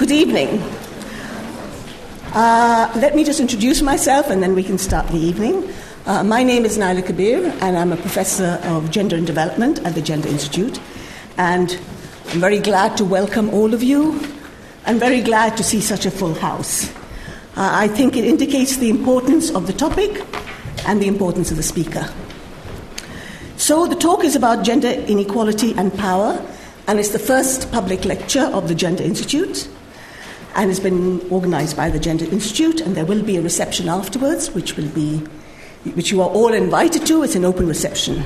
Good evening. Uh, let me just introduce myself and then we can start the evening. Uh, my name is Naila Kabir and I'm a professor of gender and development at the Gender Institute. And I'm very glad to welcome all of you and very glad to see such a full house. Uh, I think it indicates the importance of the topic and the importance of the speaker. So, the talk is about gender inequality and power, and it's the first public lecture of the Gender Institute and it's been organized by the Gender Institute, and there will be a reception afterwards, which will be which you are all invited to. It's an open reception.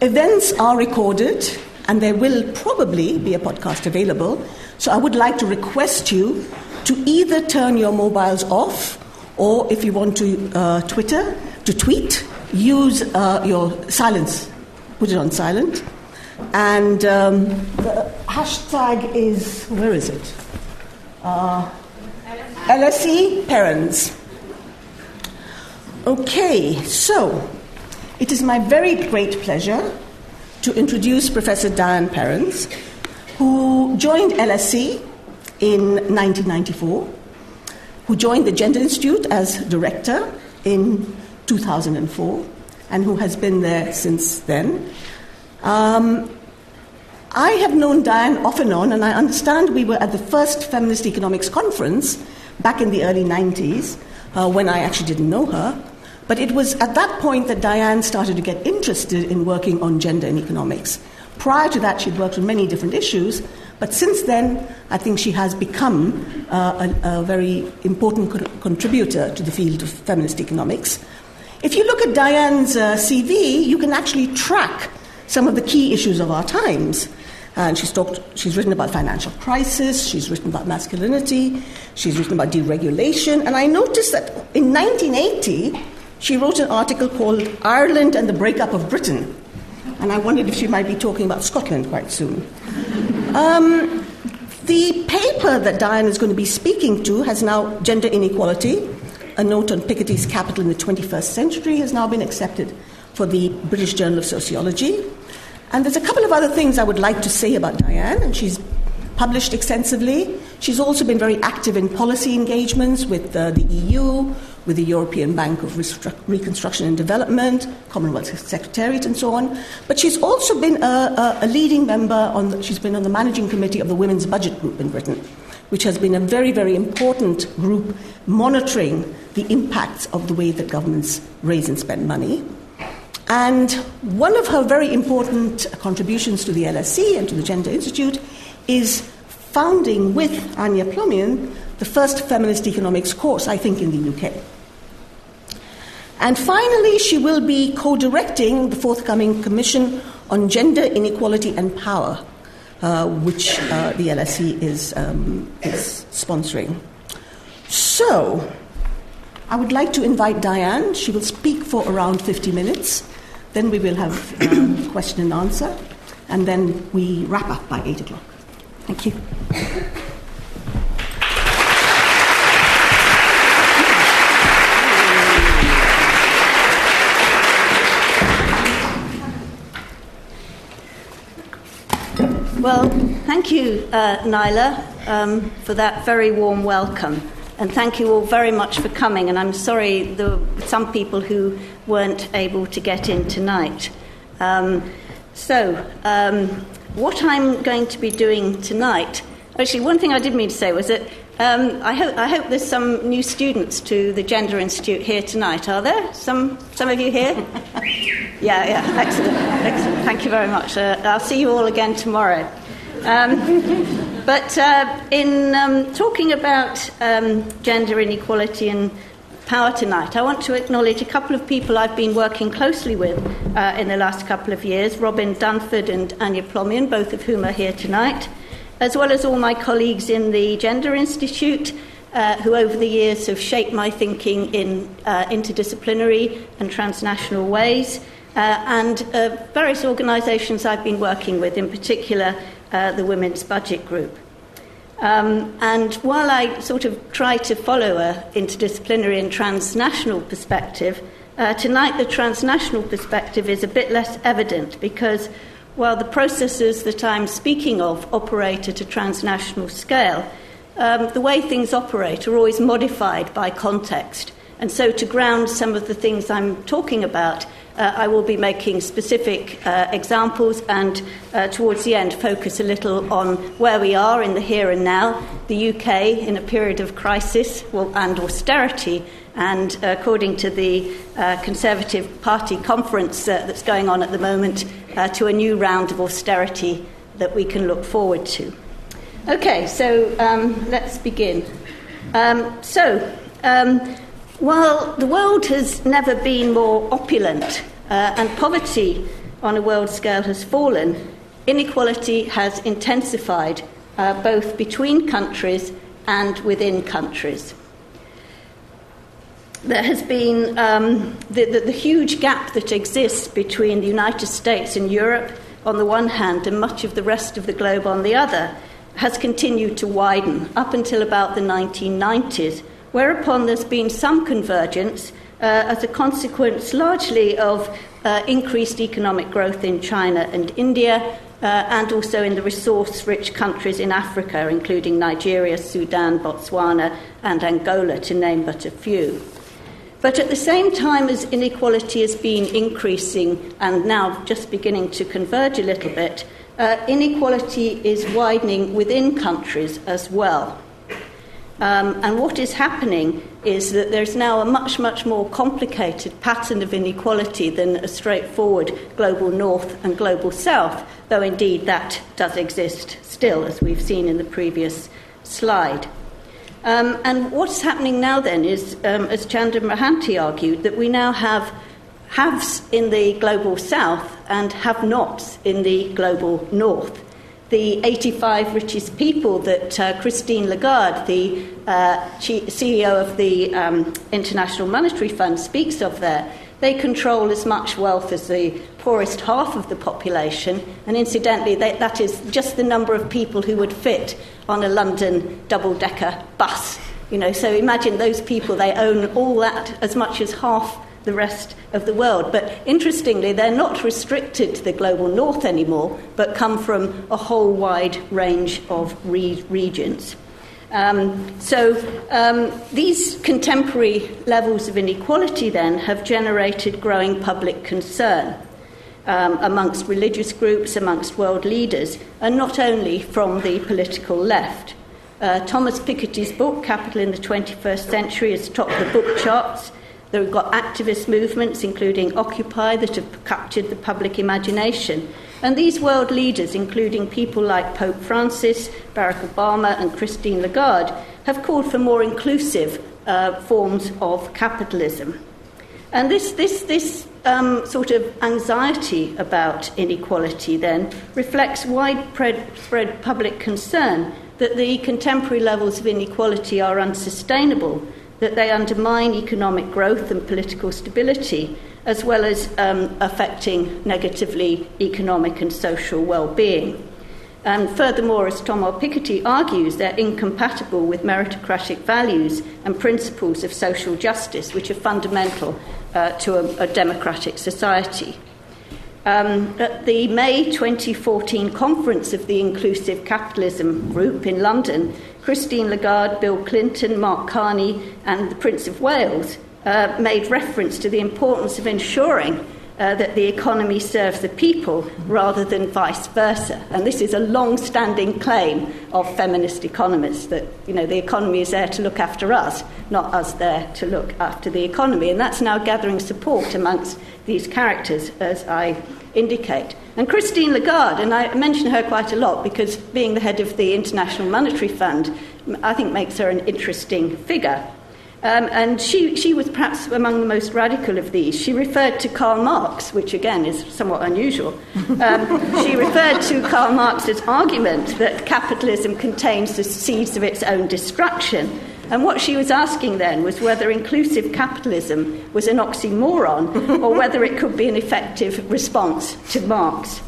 Events are recorded, and there will probably be a podcast available. So I would like to request you to either turn your mobiles off, or if you want to uh, Twitter, to tweet, use uh, your silence, put it on silent. And um, the hashtag is, where is it? Uh, LSE Perrons. Okay, so it is my very great pleasure to introduce Professor Diane Perrons, who joined LSE in 1994, who joined the Gender Institute as director in 2004, and who has been there since then. Um, I have known Diane off and on, and I understand we were at the first Feminist Economics Conference back in the early 90s uh, when I actually didn't know her. But it was at that point that Diane started to get interested in working on gender and economics. Prior to that, she'd worked on many different issues, but since then, I think she has become uh, a, a, very important co- contributor to the field of feminist economics. If you look at Diane's uh, CV, you can actually track some of the key issues of our times. And she's, talked, she's written about financial crisis, she's written about masculinity, she's written about deregulation. And I noticed that in 1980, she wrote an article called Ireland and the Breakup of Britain. And I wondered if she might be talking about Scotland quite soon. Um, the paper that Diane is going to be speaking to has now Gender Inequality, a note on Piketty's capital in the 21st century, has now been accepted for the British Journal of Sociology. And there's a couple of other things I would like to say about Diane, and she's published extensively. She's also been very active in policy engagements with uh, the EU, with the European Bank of Reconstruction and Development, Commonwealth Secretariat, and so on. But she's also been a, a, a leading member on. The, she's been on the managing committee of the Women's Budget Group in Britain, which has been a very, very important group monitoring the impacts of the way that governments raise and spend money. And one of her very important contributions to the LSE and to the Gender Institute is founding with Ania Plomien the first feminist economics course, I think, in the UK. And finally, she will be co directing the forthcoming Commission on Gender Inequality and Power, uh, which uh, the LSE is, um, is sponsoring. So, I would like to invite Diane. She will speak for around 50 minutes. Then we will have um, question and answer, and then we wrap up by 8 o'clock. Thank you. Well, thank you, uh, Naila, um, for that very warm welcome. And thank you all very much for coming. And I'm sorry there were some people who weren't able to get in tonight. Um, so, um, what I'm going to be doing tonight, actually, one thing I did mean to say was that um, I, hope, I hope there's some new students to the Gender Institute here tonight. Are there? Some, some of you here? yeah, yeah, excellent, excellent. Thank you very much. Uh, I'll see you all again tomorrow. Um, but uh, in um, talking about um, gender inequality and power tonight, I want to acknowledge a couple of people I've been working closely with uh, in the last couple of years Robin Dunford and Ania Plomien, both of whom are here tonight, as well as all my colleagues in the Gender Institute. Uh, who over the years have shaped my thinking in uh, interdisciplinary and transnational ways, uh, and uh, various organisations I've been working with, in particular uh, the Women's Budget Group. Um, and while I sort of try to follow a interdisciplinary and transnational perspective, uh, tonight the transnational perspective is a bit less evident because while the processes that I'm speaking of operate at a transnational scale, um, the way things operate are always modified by context. And so, to ground some of the things I'm talking about, uh, I will be making specific uh, examples and, uh, towards the end, focus a little on where we are in the here and now, the UK in a period of crisis well, and austerity, and according to the uh, Conservative Party conference uh, that's going on at the moment, uh, to a new round of austerity that we can look forward to. Okay, so um, let's begin. Um, so, um, while the world has never been more opulent uh, and poverty on a world scale has fallen, inequality has intensified uh, both between countries and within countries. There has been um, the, the, the huge gap that exists between the United States and Europe on the one hand and much of the rest of the globe on the other has continued to widen up until about the 1990s whereupon there's been some convergence uh, as a consequence largely of uh, increased economic growth in China and India, uh, and also in the resource rich countries in Africa, including Nigeria, Sudan, Botswana, and Angola, to name but a few. But at the same time as inequality has been increasing and now just beginning to converge a little bit, uh, inequality is widening within countries as well. Um, and what is happening is that there's now a much, much more complicated pattern of inequality than a straightforward global north and global south, though indeed that does exist still, as we've seen in the previous slide. Um, and what's happening now then is, um, as Chandra Mohanty argued, that we now have haves in the global south and have nots in the global north the 85 richest people that uh, Christine Lagarde, the uh, CEO of the um, International Monetary Fund, speaks of there. They control as much wealth as the poorest half of the population, and incidentally, they, that is just the number of people who would fit on a London double decker bus. You know, so imagine those people, they own all that as much as half the rest of the world. But interestingly, they're not restricted to the global north anymore, but come from a whole wide range of re- regions. Um, so um, these contemporary levels of inequality then have generated growing public concern. Um, amongst religious groups, amongst world leaders, and not only from the political left. Uh, Thomas Piketty's book, Capital in the 21st Century, has topped the book charts There have got activist movements, including Occupy, that have captured the public imagination. And these world leaders, including people like Pope Francis, Barack Obama, and Christine Lagarde, have called for more inclusive uh, forms of capitalism. And this, this, this um, sort of anxiety about inequality then reflects widespread public concern that the contemporary levels of inequality are unsustainable that they undermine economic growth and political stability, as well as um, affecting negatively economic and social well being. And furthermore, as Thomas Piketty argues, they're incompatible with meritocratic values and principles of social justice, which are fundamental uh, to a, a democratic society. Um, at the May 2014 conference of the Inclusive Capitalism Group in London, Christine Lagarde, Bill Clinton, Mark Carney, and the Prince of Wales uh, made reference to the importance of ensuring uh, that the economy serves the people rather than vice versa. And this is a long standing claim of feminist economists that you know, the economy is there to look after us, not us there to look after the economy. And that's now gathering support amongst these characters, as I indicate. And Christine Lagarde, and I mention her quite a lot because being the head of the International Monetary Fund, I think makes her an interesting figure. Um, and she, she was perhaps among the most radical of these. She referred to Karl Marx, which again is somewhat unusual. Um, she referred to Karl Marx's argument that capitalism contains the seeds of its own destruction and what she was asking then was whether inclusive capitalism was an oxymoron or whether it could be an effective response to Marx.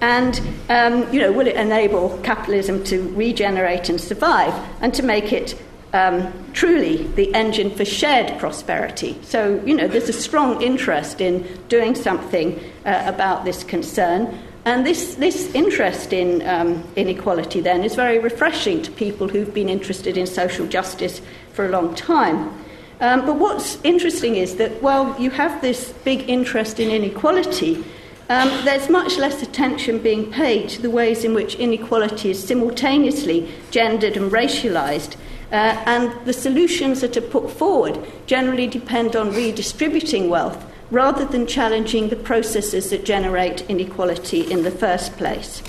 And, um, you know, will it enable capitalism to regenerate and survive and to make it um, truly the engine for shared prosperity? So, you know, there's a strong interest in doing something uh, about this concern. And this, this interest in um, inequality then is very refreshing to people who've been interested in social justice for a long time. Um, but what's interesting is that while you have this big interest in inequality, um, there's much less attention being paid to the ways in which inequality is simultaneously gendered and racialized. Uh, and the solutions that are put forward generally depend on redistributing wealth rather than challenging the processes that generate inequality in the first place.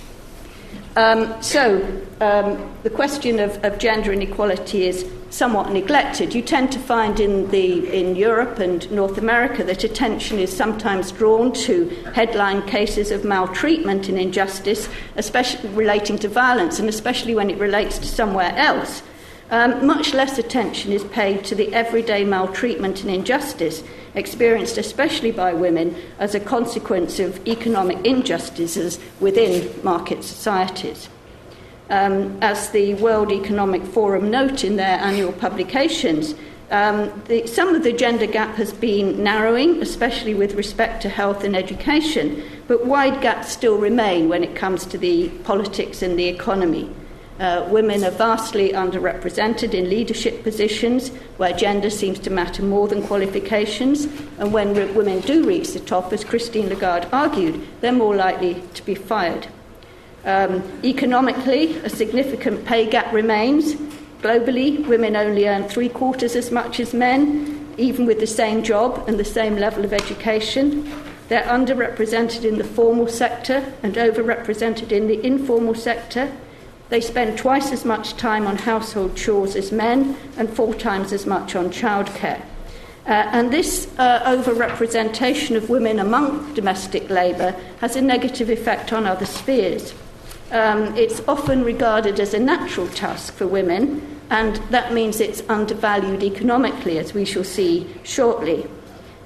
Um, so, um, the question of, of, gender inequality is somewhat neglected. You tend to find in, the, in Europe and North America that attention is sometimes drawn to headline cases of maltreatment and injustice, especially relating to violence, and especially when it relates to somewhere else. Um, much less attention is paid to the everyday maltreatment and injustice experienced especially by women as a consequence of economic injustices within market societies. Um, as the World Economic Forum note in their annual publications, um, the, some of the gender gap has been narrowing, especially with respect to health and education, but wide gaps still remain when it comes to the politics and the economy. Uh, women are vastly underrepresented in leadership positions where gender seems to matter more than qualifications. And when re- women do reach the top, as Christine Lagarde argued, they're more likely to be fired. Um, economically, a significant pay gap remains. Globally, women only earn three quarters as much as men, even with the same job and the same level of education. They're underrepresented in the formal sector and overrepresented in the informal sector. They spend twice as much time on household chores as men and four times as much on childcare. Uh, and this uh, overrepresentation of women among domestic labour has a negative effect on other spheres. Um, it's often regarded as a natural task for women, and that means it's undervalued economically, as we shall see shortly.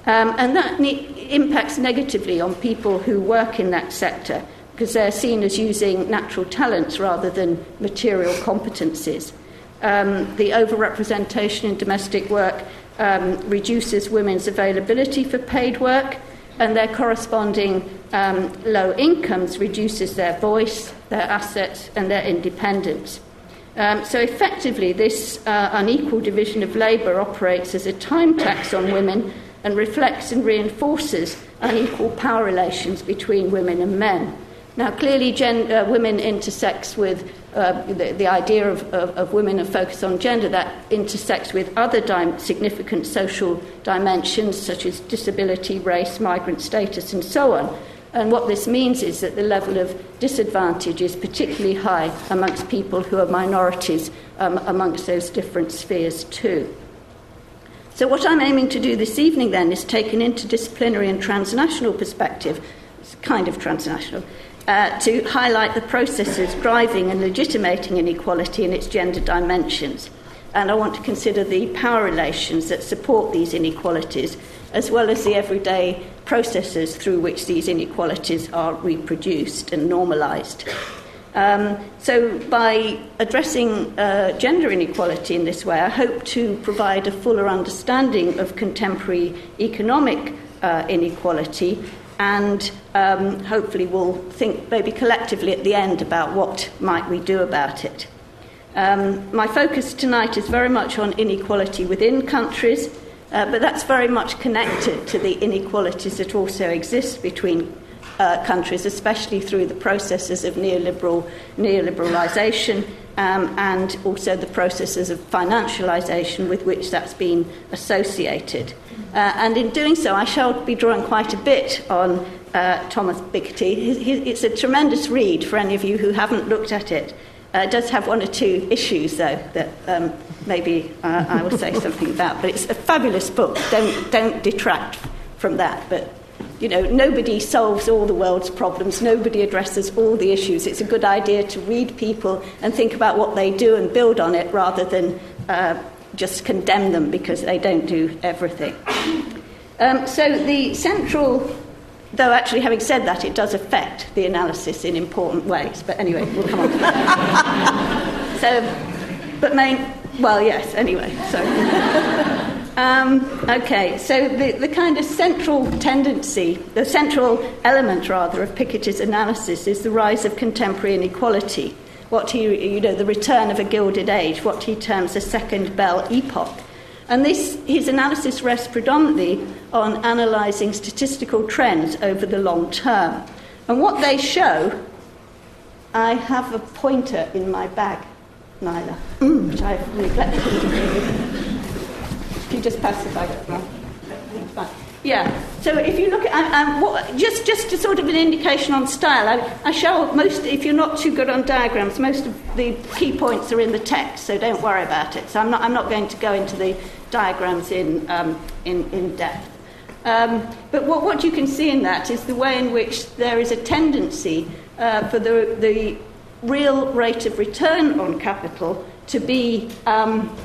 Um, and that ne- impacts negatively on people who work in that sector because they're seen as using natural talents rather than material competencies. Um, the overrepresentation in domestic work um, reduces women's availability for paid work, and their corresponding um, low incomes reduces their voice, their assets, and their independence. Um, so, effectively, this uh, unequal division of labour operates as a time tax on women and reflects and reinforces unequal power relations between women and men. Now, clearly, gen- uh, women intersects with uh, the, the, idea of, of, of, women and focus on gender that intersects with other di- significant social dimensions such as disability, race, migrant status, and so on. And what this means is that the level of disadvantage is particularly high amongst people who are minorities um, amongst those different spheres, too. So, what I'm aiming to do this evening then is take an interdisciplinary and transnational perspective, kind of transnational, uh, to highlight the processes driving and legitimating inequality in its gender dimensions. And I want to consider the power relations that support these inequalities, as well as the everyday processes through which these inequalities are reproduced and normalised. Um, so, by addressing uh, gender inequality in this way, I hope to provide a fuller understanding of contemporary economic uh, inequality and um, hopefully we'll think maybe collectively at the end about what might we do about it. Um, my focus tonight is very much on inequality within countries, uh, but that's very much connected to the inequalities that also exist between uh, countries, especially through the processes of neoliberal neoliberalisation um, and also the processes of financialisation with which that's been associated. Uh, and in doing so, I shall be drawing quite a bit on uh, Thomas Piketty. It's a tremendous read for any of you who haven't looked at it. Uh, it does have one or two issues, though, that um, maybe uh, I will say something about. But it's a fabulous book. Don't, don't detract from that. But, you know, nobody solves all the world's problems. Nobody addresses all the issues. It's a good idea to read people and think about what they do and build on it rather than uh, just condemn them because they don't do everything. Um, so the central, though actually having said that, it does affect the analysis in important ways. But anyway, we'll come on to that. so, but main, well, yes, anyway, so. Um, okay, so the, the kind of central tendency, the central element rather of Piketty's analysis is the rise of contemporary inequality, what he, you know, the return of a gilded age, what he terms a second belle époque. And this, his analysis rests predominantly on analysing statistical trends over the long term. And what they show, I have a pointer in my bag, Naila, which I've neglected do you just pass the bag around. Yeah. So if you look at um, what, just just to sort of an indication on style, I, I, most. If you're not too good on diagrams, most of the key points are in the text, so don't worry about it. So I'm not I'm not going to go into the diagrams in um, in, in depth. Um, but what, what you can see in that is the way in which there is a tendency uh, for the the real rate of return on capital to be um,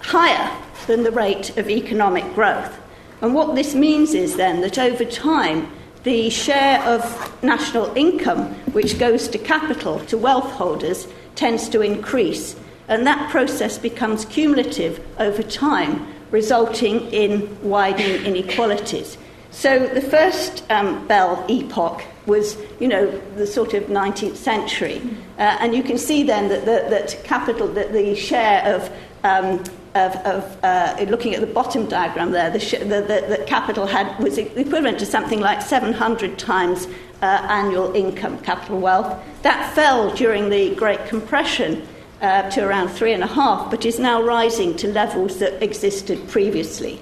higher than the rate of economic growth. And what this means is then that over time, the share of national income which goes to capital, to wealth holders, tends to increase. And that process becomes cumulative over time, resulting in widening inequalities. So the first um, Belle époque was, you know, the sort of 19th century. Uh, and you can see then that, that, that capital, that the share of um, of, of uh, looking at the bottom diagram there, the, sh- the, the, the, capital had, was equivalent to something like 700 times uh, annual income, capital wealth. That fell during the Great Compression uh, to around three and a half, but is now rising to levels that existed previously.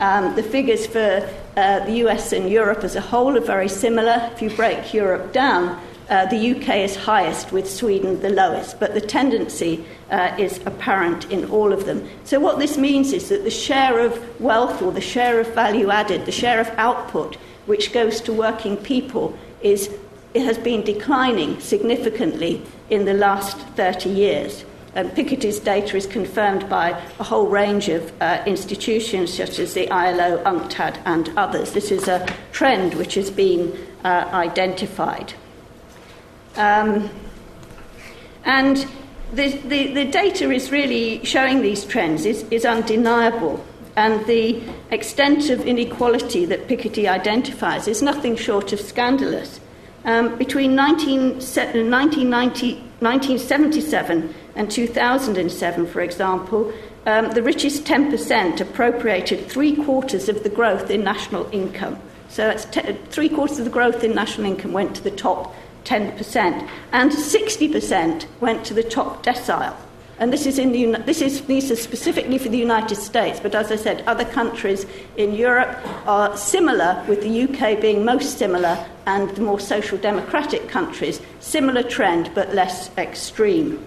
Um, the figures for uh, the US and Europe as a whole are very similar. If you break Europe down, uh, the UK is highest, with Sweden the lowest, but the tendency uh, is apparent in all of them. So, what this means is that the share of wealth or the share of value added, the share of output which goes to working people, is, has been declining significantly in the last 30 years. And Piketty's data is confirmed by a whole range of uh, institutions such as the ILO, UNCTAD, and others. This is a trend which has been uh, identified. Um, and the, the, the, data is really showing these trends is, is undeniable. And the extent of inequality that Piketty identifies is nothing short of scandalous. Um, between 19, 1990, 1977 and 2007, for example, um, the richest 10% appropriated three quarters of the growth in national income. So that's te- three quarters of the growth in national income went to the top 10%, and 60% went to the top decile. And this is in the, this is, these are specifically for the United States, but as I said, other countries in Europe are similar, with the UK being most similar, and the more social democratic countries, similar trend but less extreme.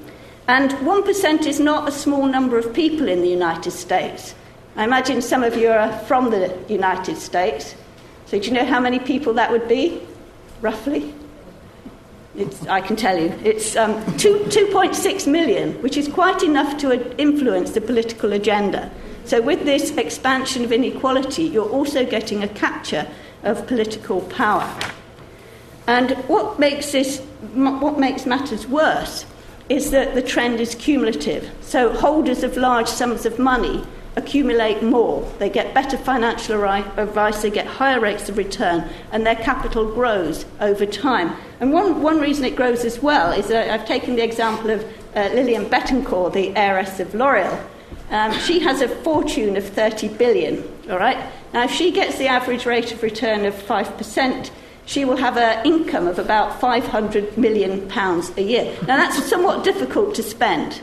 And 1% is not a small number of people in the United States. I imagine some of you are from the United States. So, do you know how many people that would be, roughly? It's, I can tell you. It's um, 2, 2.6 million, which is quite enough to influence the political agenda. So, with this expansion of inequality, you're also getting a capture of political power. And what makes, this, what makes matters worse is that the trend is cumulative. So, holders of large sums of money accumulate more, they get better financial advice, they get higher rates of return, and their capital grows over time. And one, one reason it grows as well is that I've taken the example of uh, Liliane Bettencourt, the heiress of L'Oreal. Um, she has a fortune of 30 billion, all right? Now, if she gets the average rate of return of 5%, she will have an income of about 500 million pounds a year. Now, that's somewhat difficult to spend.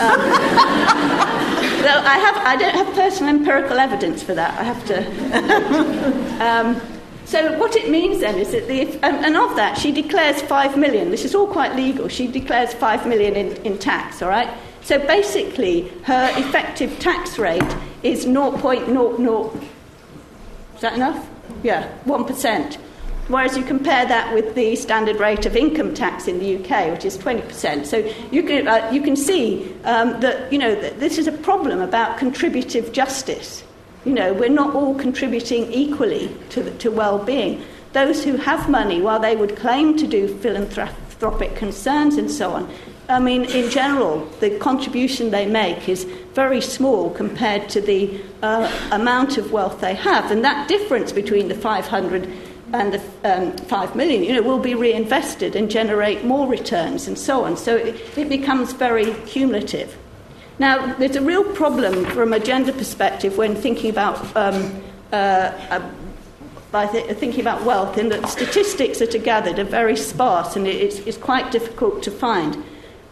Um, I, have, I don't have personal empirical evidence for that. I have to. um, so what it means then is that the, and, and, of that she declares five million. This is all quite legal. She declares five million in, in tax. All right. So basically, her effective tax rate is 0.00. Is that enough? Yeah, one percent. Whereas you compare that with the standard rate of income tax in the UK, which is 20%. So you can, uh, you can see um, that you know, that this is a problem about contributive justice. You know, we're not all contributing equally to, to well being. Those who have money, while they would claim to do philanthropic concerns and so on, I mean, in general, the contribution they make is very small compared to the uh, amount of wealth they have. And that difference between the 500 and the um, 5 million, you know, will be reinvested and generate more returns and so on. So it, it becomes very cumulative. Now, there's a real problem from a gender perspective when thinking about um, uh, uh, by th- thinking about wealth, in that statistics that are gathered are very sparse and it's, it's quite difficult to find.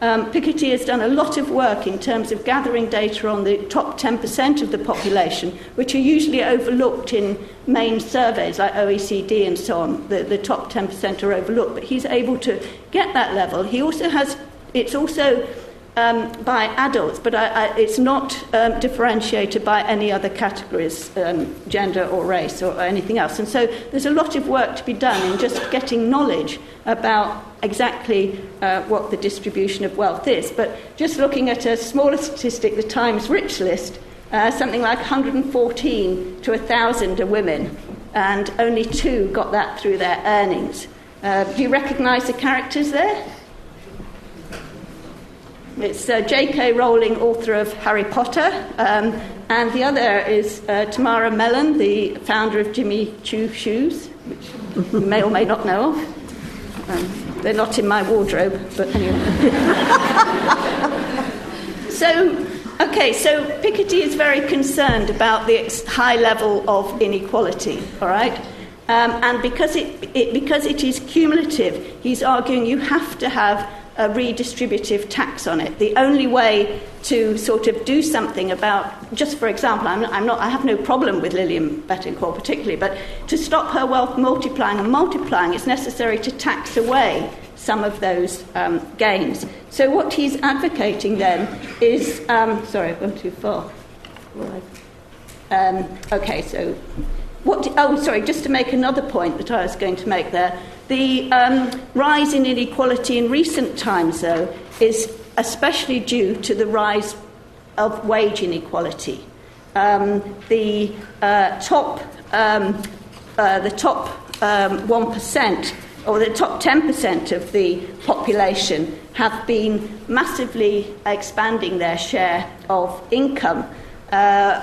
Um, Piketty has done a lot of work in terms of gathering data on the top 10% of the population, which are usually overlooked in main surveys like OECD and so on. The, the top 10% are overlooked, but he's able to get that level. He also has, it's also um, by adults, but I, I, it's not um, differentiated by any other categories, um, gender or race or, anything else. And so there's a lot of work to be done in just getting knowledge about exactly uh, what the distribution of wealth is. But just looking at a smaller statistic, the Times Rich List, uh, something like 114 to 1,000 are women, and only two got that through their earnings. Uh, do you recognise the characters there? It's uh, J.K. Rowling, author of Harry Potter, um, and the other is uh, Tamara Mellon, the founder of Jimmy Choo Shoes, which you may or may not know of. Um, they're not in my wardrobe, but anyway. so, okay, so Piketty is very concerned about the high level of inequality, all right? Um, and because it, it, because it is cumulative, he's arguing you have to have a redistributive tax on it. The only way to sort of do something about, just for example, I'm, I'm not, I have no problem with Liliane Bettencourt particularly, but to stop her wealth multiplying and multiplying, it's necessary to tax away some of those um, gains. So what he's advocating then is, um, sorry, I've gone too far. Um, okay, so what? oh, sorry, just to make another point that I was going to make there. The um, rise in inequality in recent times, though, is especially due to the rise of wage inequality. Um, the uh, top, um, uh, the top um, one percent or the top 10% of the population have been massively expanding their share of income. Uh,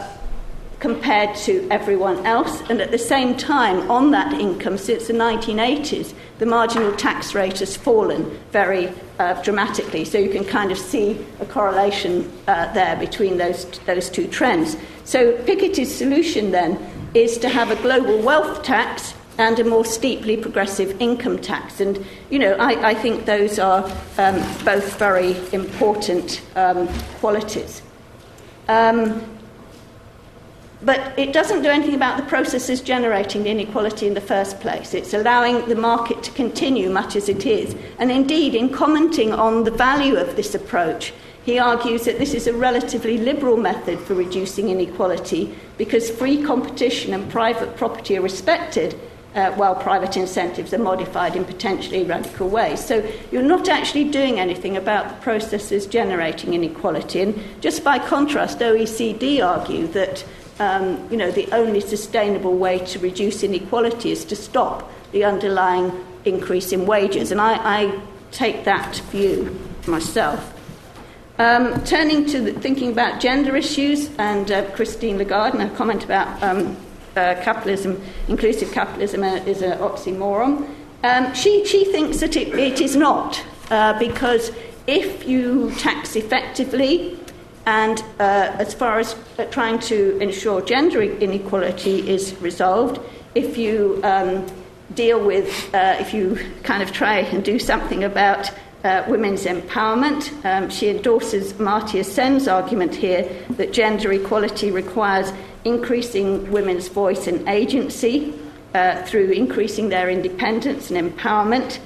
compared to everyone else. And at the same time, on that income, since the 1980s, the marginal tax rate has fallen very uh, dramatically. So you can kind of see a correlation uh, there between those, those two trends. So Piketty's solution then is to have a global wealth tax and a more steeply progressive income tax. And, you know, I, I think those are um, both very important um, qualities. Um, but it doesn't do anything about the processes generating the inequality in the first place. It's allowing the market to continue much as it is. And indeed, in commenting on the value of this approach, he argues that this is a relatively liberal method for reducing inequality because free competition and private property are respected. Uh, while private incentives are modified in potentially radical ways. So you're not actually doing anything about the processes generating inequality. And just by contrast, OECD argue that um, you know, the only sustainable way to reduce inequality is to stop the underlying increase in wages. And I, I take that view myself. Um, turning to the, thinking about gender issues, and uh, Christine Lagarde, and a comment about um, uh, capitalism, inclusive capitalism uh, is an oxymoron. Um, she, she thinks that it, it is not, uh, because if you tax effectively, and uh, as far as uh, trying to ensure gender inequality is resolved, if you um, deal with, uh, if you kind of try and do something about uh, women's empowerment. Um, she endorses Amartya Sen's argument here that gender equality requires increasing women's voice and agency uh, through increasing their independence and empowerment.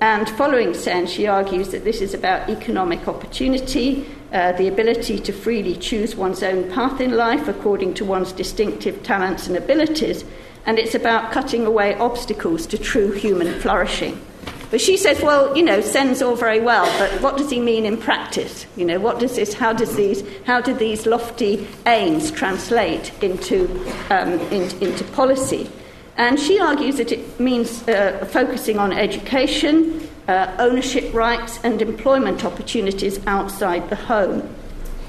And following Sen, she argues that this is about economic opportunity, uh, the ability to freely choose one's own path in life according to one's distinctive talents and abilities, and it's about cutting away obstacles to true human flourishing. But she says, well, you know, Sen's all very well, but what does he mean in practice? You know, what does this, how, does these, how do these lofty aims translate into, um, in, into policy? And she argues that it means uh, focusing on education, uh, ownership rights, and employment opportunities outside the home.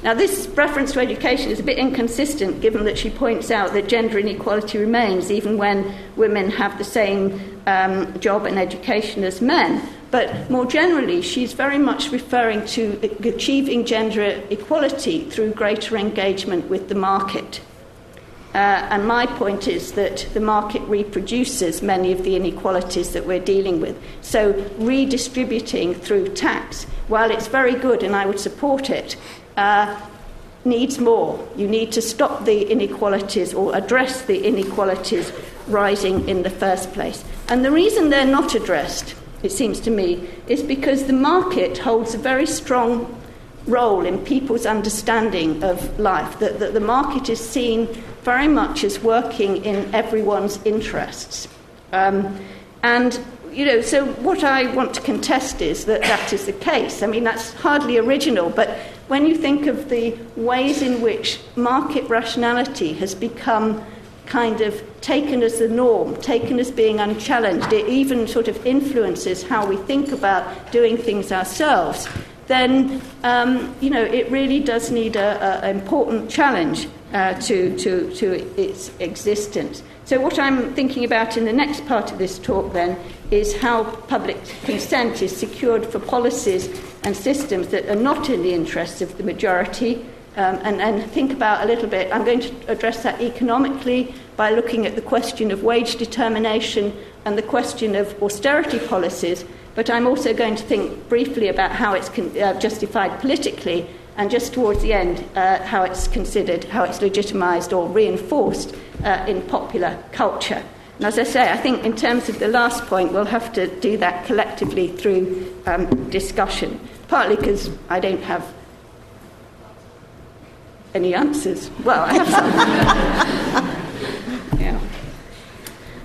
Now, this reference to education is a bit inconsistent given that she points out that gender inequality remains even when women have the same um, job and education as men. But more generally, she's very much referring to achieving gender equality through greater engagement with the market. Uh, and my point is that the market reproduces many of the inequalities that we're dealing with. So, redistributing through tax, while it's very good and I would support it, uh, needs more. You need to stop the inequalities or address the inequalities rising in the first place. And the reason they're not addressed, it seems to me, is because the market holds a very strong role in people's understanding of life, that, that the market is seen very much as working in everyone's interests. Um, and, you know, so what I want to contest is that that is the case. I mean, that's hardly original, but when you think of the ways in which market rationality has become kind of taken as the norm, taken as being unchallenged, it even sort of influences how we think about doing things ourselves, then um, you know it really does need an important challenge uh, to, to, to its existence. So, what I'm thinking about in the next part of this talk then is how public consent is secured for policies and systems that are not in the interests of the majority. Um, and, and think about a little bit. I'm going to address that economically by looking at the question of wage determination and the question of austerity policies. But I'm also going to think briefly about how it's con- uh, justified politically, and just towards the end, uh, how it's considered, how it's legitimised or reinforced uh, in popular culture. And as I say, I think in terms of the last point, we'll have to do that collectively through um, discussion partly because I don't have any answers. Well, I have some. yeah.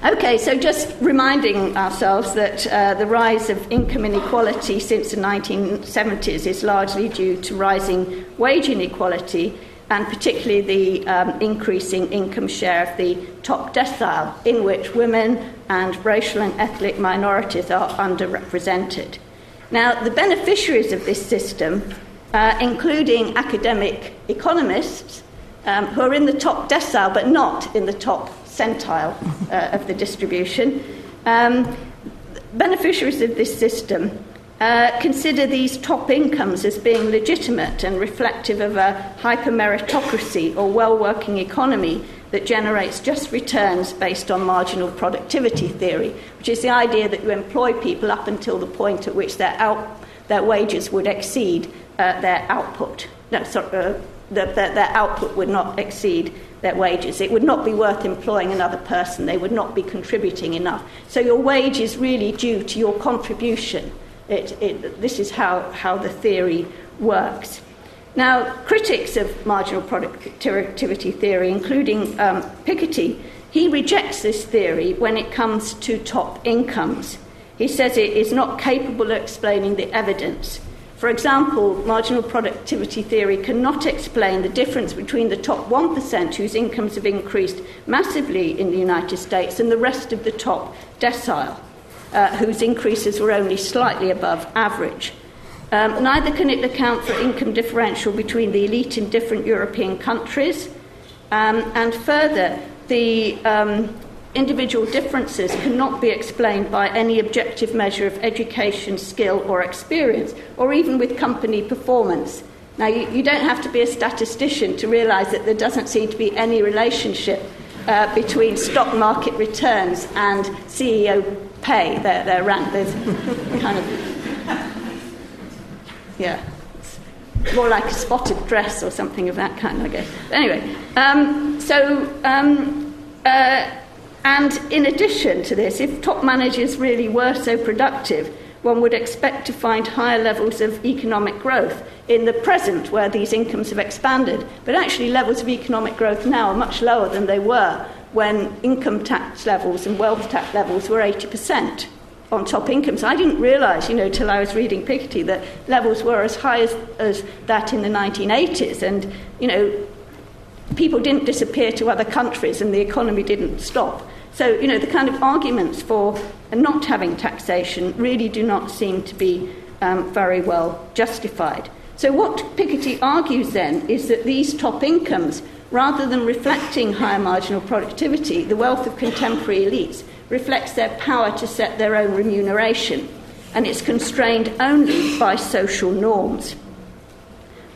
Okay, so just reminding ourselves that uh, the rise of income inequality since the 1970s is largely due to rising wage inequality and particularly the um, increasing income share of the top decile, in which women and racial and ethnic minorities are underrepresented. Now, the beneficiaries of this system, uh, including academic economists, um, who are in the top decile but not in the top centile uh, of the distribution, um, beneficiaries of this system uh, consider these top incomes as being legitimate and reflective of a hyper-meritocracy or well-working economy that generates just returns based on marginal productivity theory, which is the idea that you employ people up until the point at which their, out, their wages would exceed uh, their output. No, sorry, uh, that, their output would not exceed their wages. It would not be worth employing another person. They would not be contributing enough. So your wage is really due to your contribution. It, it, this is how, how the theory works. Now, critics of marginal productivity theory, including um, Piketty, he rejects this theory when it comes to top incomes. He says it is not capable of explaining the evidence. For example, marginal productivity theory cannot explain the difference between the top 1% whose incomes have increased massively in the United States and the rest of the top decile, uh, whose increases were only slightly above average. Um, neither can it account for income differential between the elite in different European countries. Um, and further, the um, individual differences cannot be explained by any objective measure of education, skill, or experience, or even with company performance. Now, you, you don't have to be a statistician to realise that there doesn't seem to be any relationship uh, between stock market returns and CEO pay. They're, they're rank. There's kind of yeah. more like a spotted dress or something of that kind, I guess. Anyway, um, so, um, uh, and in addition to this, if top managers really were so productive, one would expect to find higher levels of economic growth in the present where these incomes have expanded. But actually, levels of economic growth now are much lower than they were when income tax levels and wealth tax levels were 80% on top incomes. I didn't realise, you know, till I was reading Piketty that levels were as high as, as that in the 1980s. And, you know, people didn't disappear to other countries and the economy didn't stop. So, you know, the kind of arguments for not having taxation really do not seem to be um, very well justified. So, what Piketty argues then is that these top incomes, rather than reflecting higher marginal productivity, the wealth of contemporary elites reflects their power to set their own remuneration, and it's constrained only by social norms.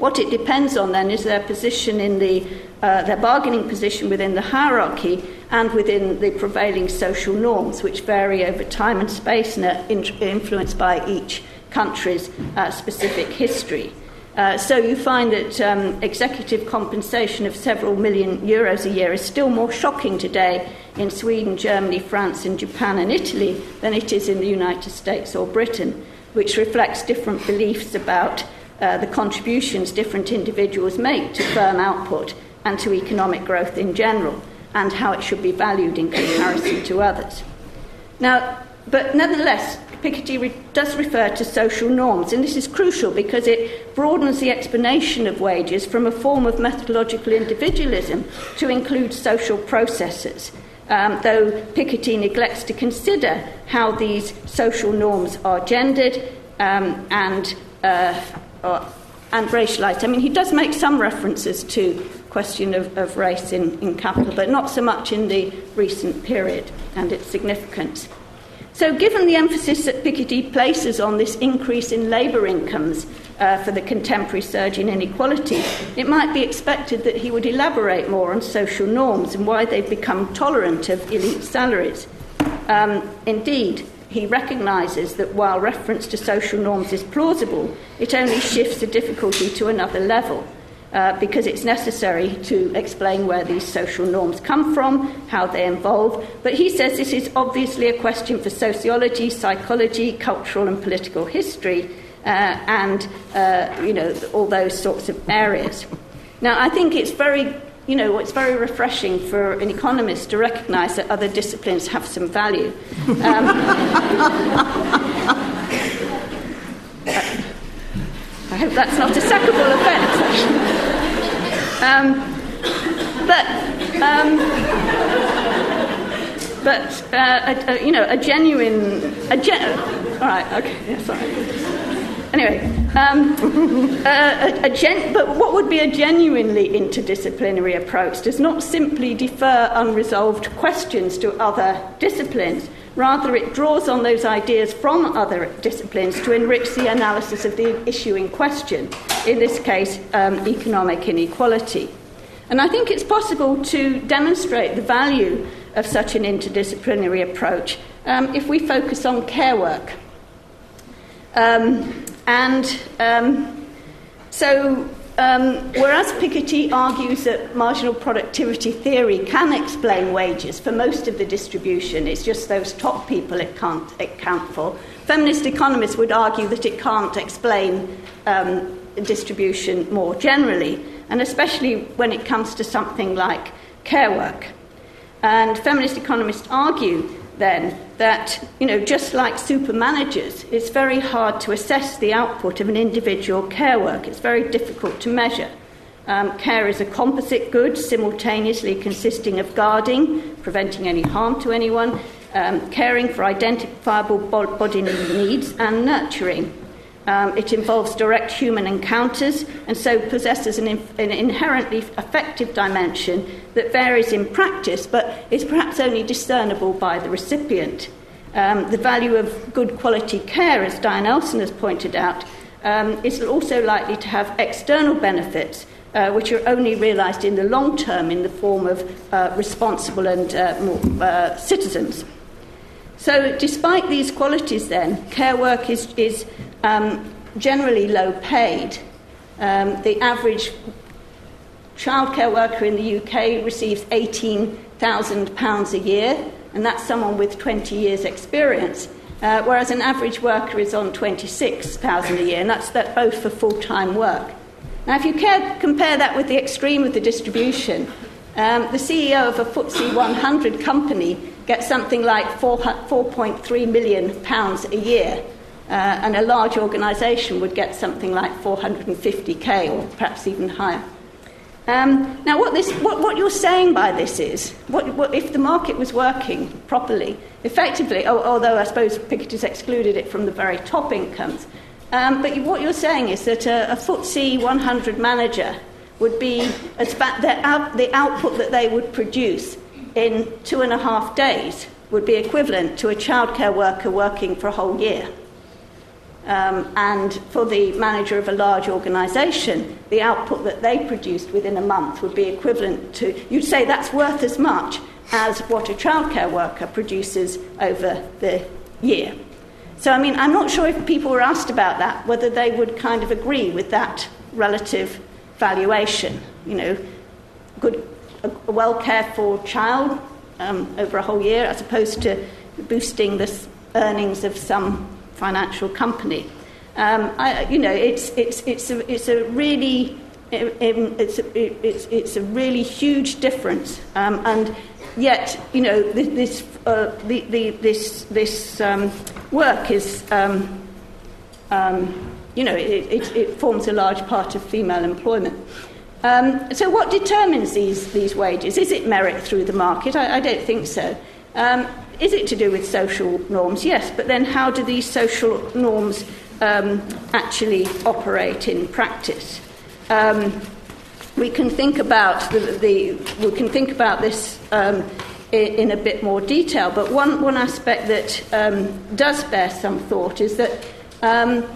What it depends on then is their position in the, uh, their bargaining position within the hierarchy and within the prevailing social norms, which vary over time and space and are in- influenced by each country's uh, specific history. Uh, so you find that um, executive compensation of several million euros a year is still more shocking today in Sweden, Germany, France, and Japan and Italy than it is in the United States or Britain, which reflects different beliefs about uh, the contributions different individuals make to firm output and to economic growth in general, and how it should be valued in comparison to others. Now, but nevertheless, Piketty re- does refer to social norms, and this is crucial because it broadens the explanation of wages from a form of methodological individualism to include social processes. Um, though Piketty neglects to consider how these social norms are gendered um, and, uh, uh, and racialized. I mean, he does make some references to question of, of race in, in capital, but not so much in the recent period and its significance. So, given the emphasis that Piketty places on this increase in labour incomes uh, for the contemporary surge in inequality, it might be expected that he would elaborate more on social norms and why they've become tolerant of elite salaries. Um, indeed, he recognises that while reference to social norms is plausible, it only shifts the difficulty to another level uh, because it's necessary to explain where these social norms come from, how they evolve. But he says this is obviously a question for sociology, psychology, cultural and political history, uh, and uh, you know all those sorts of areas. Now, I think it's very you know, it's very refreshing for an economist to recognise that other disciplines have some value. Um, I hope that's not a sackable offence. Um, but, um, but uh, a, a, you know, a genuine, a gen- all right, okay, yeah, sorry. Anyway, um, a, a gen- but what would be a genuinely interdisciplinary approach does not simply defer unresolved questions to other disciplines. Rather, it draws on those ideas from other disciplines to enrich the analysis of the issue in question, in this case, um, economic inequality. And I think it's possible to demonstrate the value of such an interdisciplinary approach um, if we focus on care work. Um, and um, so, um, whereas Piketty argues that marginal productivity theory can explain wages for most of the distribution, it's just those top people it can't account for. Feminist economists would argue that it can't explain um, distribution more generally, and especially when it comes to something like care work. And feminist economists argue then that, you know, just like super managers, it's very hard to assess the output of an individual care work. It's very difficult to measure. Um, care is a composite good, simultaneously consisting of guarding, preventing any harm to anyone, um, caring for identifiable bodily needs, and nurturing. Um, it involves direct human encounters and so possesses an, in, an, inherently effective dimension that varies in practice but is perhaps only discernible by the recipient. Um, the value of good quality care, as Diane Elson has pointed out, um, is also likely to have external benefits. Uh, which are only realised in the long term in the form of uh, responsible and uh, more, uh, citizens. So, despite these qualities, then, care work is, is um, generally low paid. Um, the average childcare worker in the UK receives £18,000 a year, and that's someone with 20 years' experience. Uh, whereas an average worker is on £26,000 a year, and that's that both for full-time work. Now, if you care, compare that with the extreme of the distribution, um, the CEO of a FTSE 100 company gets something like 4, 4.3 million pounds a year, and a large organisation would get something like 450k or perhaps even higher. Um, now, what, this, what, what, you're saying by this is, what, what, if the market was working properly, effectively, although I suppose Piketty's excluded it from the very top incomes, um, but what you're saying is that a, a FTSE 100 manager would be, as out, the output that they would produce in two and a half days would be equivalent to a childcare worker working for a whole year. Um, and for the manager of a large organisation, the output that they produced within a month would be equivalent to, you'd say that's worth as much as what a childcare worker produces over the year. So, I mean, I'm not sure if people were asked about that, whether they would kind of agree with that relative valuation. You know, good, a well cared for child um, over a whole year as opposed to boosting the earnings of some financial company. Um, I, you know, it's, it's, it's, a, it's a really it's a, it's, it's a really huge difference. Um, and yet, you know, this, uh, the, the, this, this um, work is, um, um, you know, it, it, it, forms a large part of female employment. Um, so, what determines these, these wages? Is it merit through the market? I, I don't think so. Um, is it to do with social norms? Yes, but then how do these social norms um, actually operate in practice? Um, we can think about the, the, we can think about this um, in, in, a bit more detail. But one, one aspect that um, does bear some thought is that um,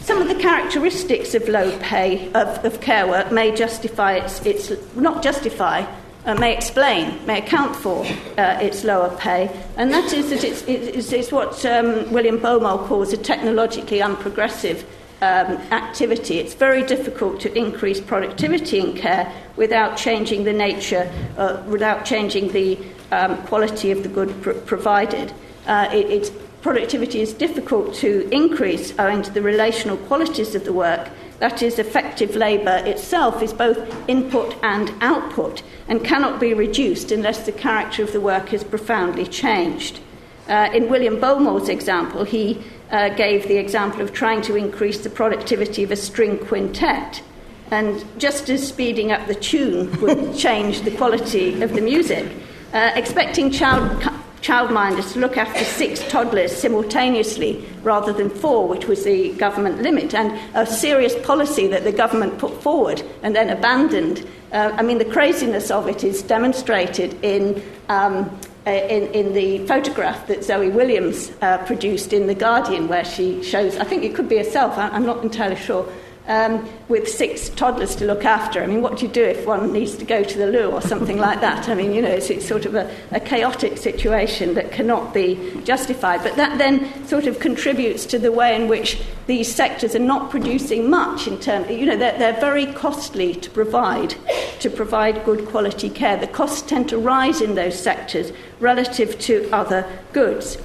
some of the characteristics of low pay of, of care work may justify its, its not justify uh, may explain, may account for uh, its lower pay, and that is that it's, it's, it's what um, William Baumol calls a technologically unprogressive um, activity. It's very difficult to increase productivity in care without changing the nature, uh, without changing the um, quality of the good pr- provided. Uh, it, productivity is difficult to increase owing to the relational qualities of the work that is, effective labour itself is both input and output and cannot be reduced unless the character of the work is profoundly changed. Uh, in William Baumol's example, he uh, gave the example of trying to increase the productivity of a string quintet. And just as speeding up the tune would change the quality of the music, uh, expecting child childminders to look after six toddlers simultaneously rather than four, which was the government limit, and a serious policy that the government put forward and then abandoned. Uh, I mean, the craziness of it is demonstrated in. Um, uh, in, in, the photograph that Zoe Williams uh, produced in The Guardian, where she shows, I think it could be herself, I'm not entirely sure, um, with six toddlers to look after. I mean, what do you do if one needs to go to the loo or something like that? I mean, you know, it's, it's sort of a, a, chaotic situation that cannot be justified. But that then sort of contributes to the way in which these sectors are not producing much in terms, you know, they're, they're very costly to provide, to provide good quality care. The costs tend to rise in those sectors relative to other goods.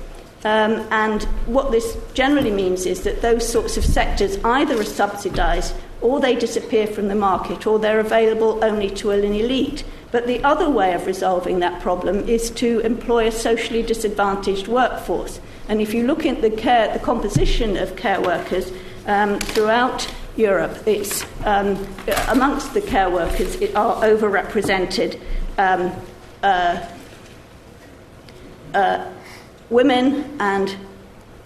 Um, and what this generally means is that those sorts of sectors either are subsidised or they disappear from the market or they're available only to an elite. But the other way of resolving that problem is to employ a socially disadvantaged workforce. And if you look at the, care, the composition of care workers um, throughout Europe, it's um, amongst the care workers it are overrepresented um, uh, uh, women and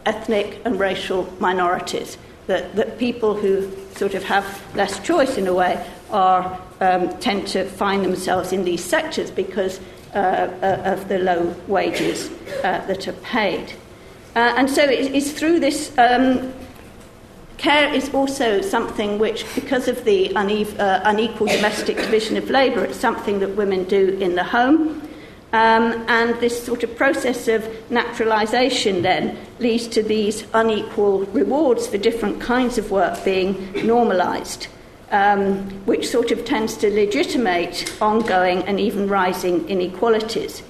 ethnic and racial minorities. That, that people who sort of have less choice in a way are, um, tend to find themselves in these sectors because uh, uh, of the low wages uh, that are paid. Uh, and so it, it's through this. Um, care is also something which, because of the une- uh, unequal domestic division of labour, it's something that women do in the home. Um, and this sort of process of naturalisation then leads to these unequal rewards for different kinds of work being normalised, um, which sort of tends to legitimate ongoing and even rising inequalities.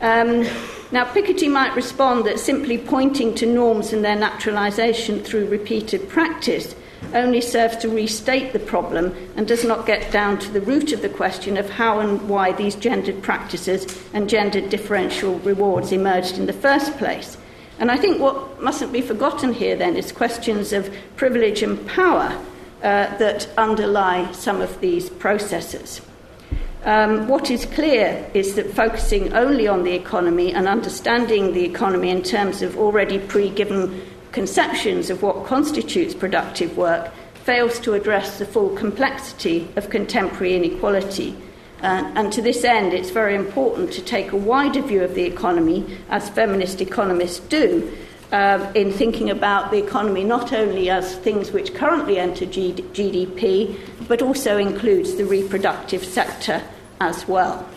Um, now, Piketty might respond that simply pointing to norms and their naturalisation through repeated practice only serves to restate the problem and does not get down to the root of the question of how and why these gendered practices and gendered differential rewards emerged in the first place. And I think what mustn't be forgotten here then is questions of privilege and power. uh, that underlie some of these processes. Um, what is clear is that focusing only on the economy and understanding the economy in terms of already pre given conceptions of what constitutes productive work fails to address the full complexity of contemporary inequality. Uh, and to this end, it's very important to take a wider view of the economy, as feminist economists do, uh, in thinking about the economy not only as things which currently enter G- GDP, but also includes the reproductive sector as well.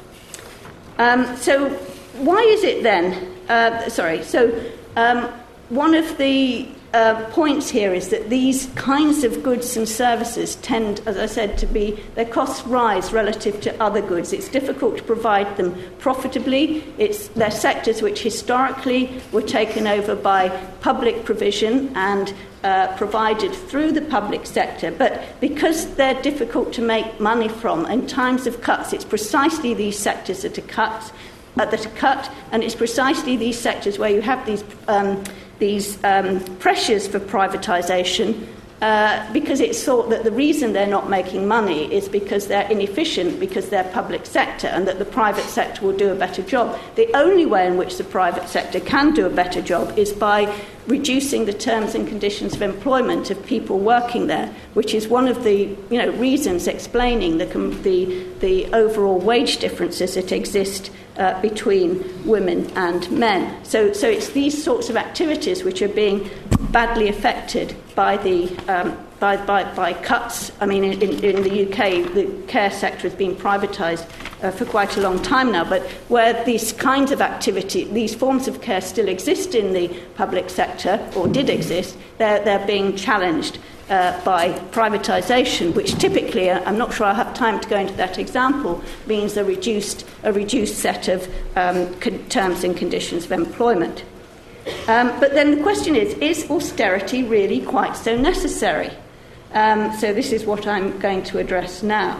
Um, so, why is it then? Uh, sorry, so um, one of the uh, points here is that these kinds of goods and services tend, as I said, to be their costs rise relative to other goods. It's difficult to provide them profitably. It's they're sectors which historically were taken over by public provision and uh, provided through the public sector, but because they're difficult to make money from in times of cuts, it's precisely these sectors that are cut, uh, that are cut, and it's precisely these sectors where you have these. Um, these um, pressures for privatisation uh, because it's thought that the reason they're not making money is because they're inefficient, because they're public sector, and that the private sector will do a better job. The only way in which the private sector can do a better job is by reducing the terms and conditions of employment of people working there, which is one of the you know, reasons explaining the, the, the overall wage differences that exist uh, between women and men. So, so it's these sorts of activities which are being badly affected by the um, by, by, by cuts. I mean, in, in the UK, the care sector has been privatised uh, for quite a long time now, but where these kinds of activity, these forms of care still exist in the public sector, or did exist, they're, they're being challenged uh, by privatisation, which typically, uh, I'm not sure I have time to go into that example, means a reduced, a reduced set of um, con- terms and conditions of employment. Um, but then the question is is austerity really quite so necessary? Um, so, this is what I'm going to address now.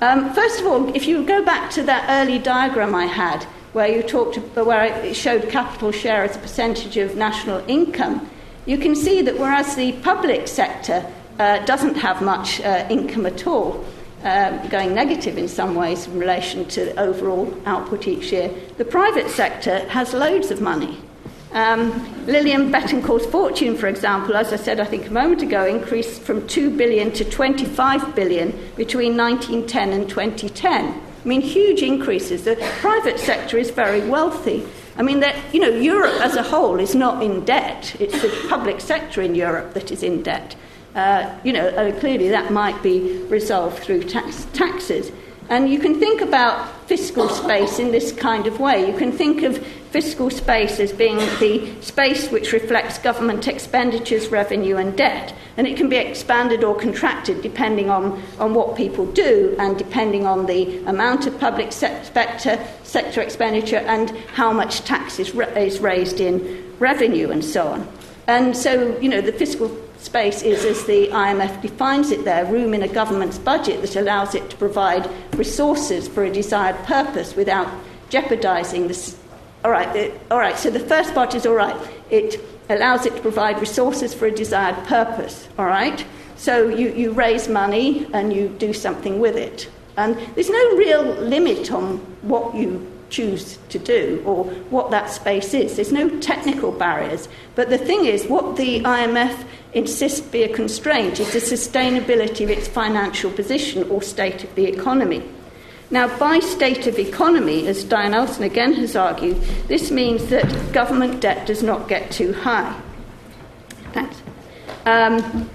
Um, first of all, if you go back to that early diagram I had, where you talked, where it showed capital share as a percentage of national income, you can see that whereas the public sector uh, doesn't have much uh, income at all, um, going negative in some ways in relation to overall output each year, the private sector has loads of money. Um, Liliane Bettencourt's fortune, for example, as I said I think a moment ago, increased from 2 billion to 25 billion between 1910 and 2010. I mean, huge increases. The private sector is very wealthy. I mean, that, you know, Europe as a whole is not in debt. It's the public sector in Europe that is in debt. Uh, you know, uh, clearly that might be resolved through tax- taxes. And you can think about fiscal space in this kind of way. You can think of fiscal space as being the space which reflects government expenditures, revenue, and debt. And it can be expanded or contracted depending on, on what people do and depending on the amount of public sector, sector expenditure and how much tax is, is raised in revenue and so on. And so, you know, the fiscal space is, as the IMF defines it there, room in a government's budget that allows it to provide resources for a desired purpose without jeopardizing the. All right, all right, so the first part is all right. It allows it to provide resources for a desired purpose, all right? So you, you raise money and you do something with it. And there's no real limit on what you choose to do or what that space is. There's no technical barriers. But the thing is, what the IMF insists be a constraint is the sustainability of its financial position or state of the economy. Now, by state of economy, as Diane Elson again has argued, this means that government debt does not get too high. Thanks. Um,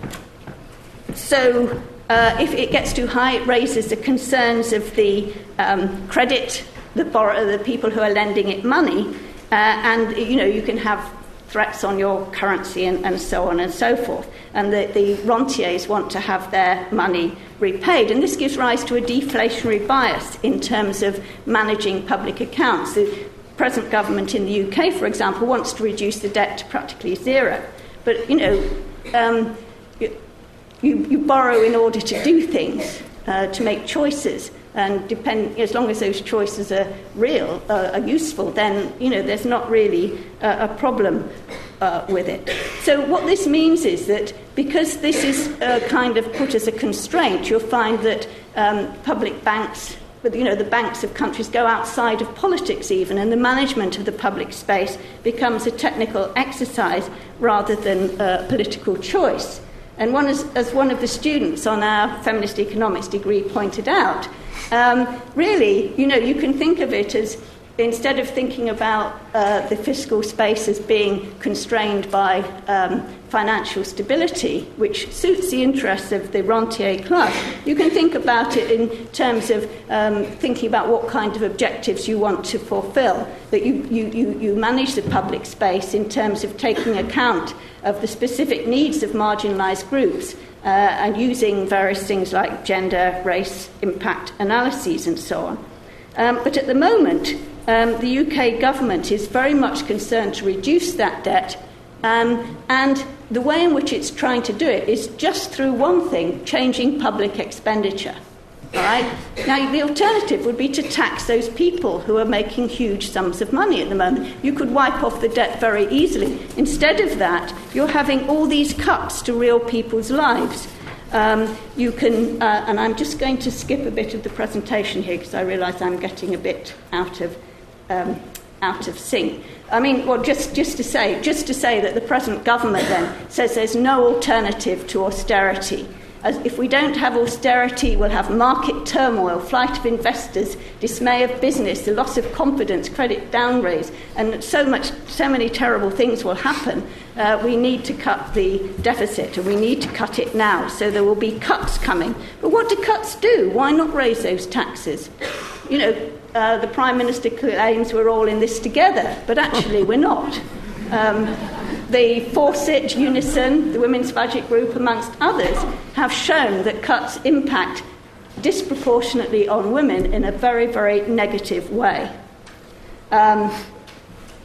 so, uh, if it gets too high, it raises the concerns of the um, credit the, borrower, the people who are lending it money, uh, and you know you can have threats on your currency and, and so on and so forth. And the, the rentiers want to have their money repaid, and this gives rise to a deflationary bias in terms of managing public accounts. The present government in the UK, for example, wants to reduce the debt to practically zero, but you know. Um, you, you borrow in order to do things, uh, to make choices and depend, as long as those choices are real, uh, are useful, then you know there's not really a, a problem uh, with it. So, what this means is that because this is uh, kind of put as a constraint, you'll find that um, public banks but you know the banks of countries go outside of politics even and the management of the public space becomes a technical exercise rather than a political choice and one as one of the students on our feminist economics degree pointed out um, really you know you can think of it as instead of thinking about uh, the fiscal space as being constrained by um, financial stability, which suits the interests of the rentier class, you can think about it in terms of um, thinking about what kind of objectives you want to fulfill. That you, you, you, you manage the public space in terms of taking account of the specific needs of marginalised groups. Uh, and using various things like gender, race, impact analyses, and so on. Um, but at the moment, um, the UK government is very much concerned to reduce that debt, um, and the way in which it's trying to do it is just through one thing changing public expenditure. All right? Now, the alternative would be to tax those people who are making huge sums of money at the moment. You could wipe off the debt very easily. Instead of that, you're having all these cuts to real people's lives. Um, you can, uh, and I'm just going to skip a bit of the presentation here because I realise I'm getting a bit out of um, out of sync. I mean, well, just, just to say, just to say that the present government then says there's no alternative to austerity. As if we don't have austerity, we'll have market turmoil, flight of investors, dismay of business, the loss of confidence, credit downraise, and so much, so many terrible things will happen. Uh, we need to cut the deficit, and we need to cut it now. So there will be cuts coming. But what do cuts do? Why not raise those taxes? You know, uh, the Prime Minister claims we're all in this together, but actually we're not. Um, the Fawcett, Unison, the Women's Budget Group, amongst others, have shown that cuts impact disproportionately on women in a very, very negative way. Um,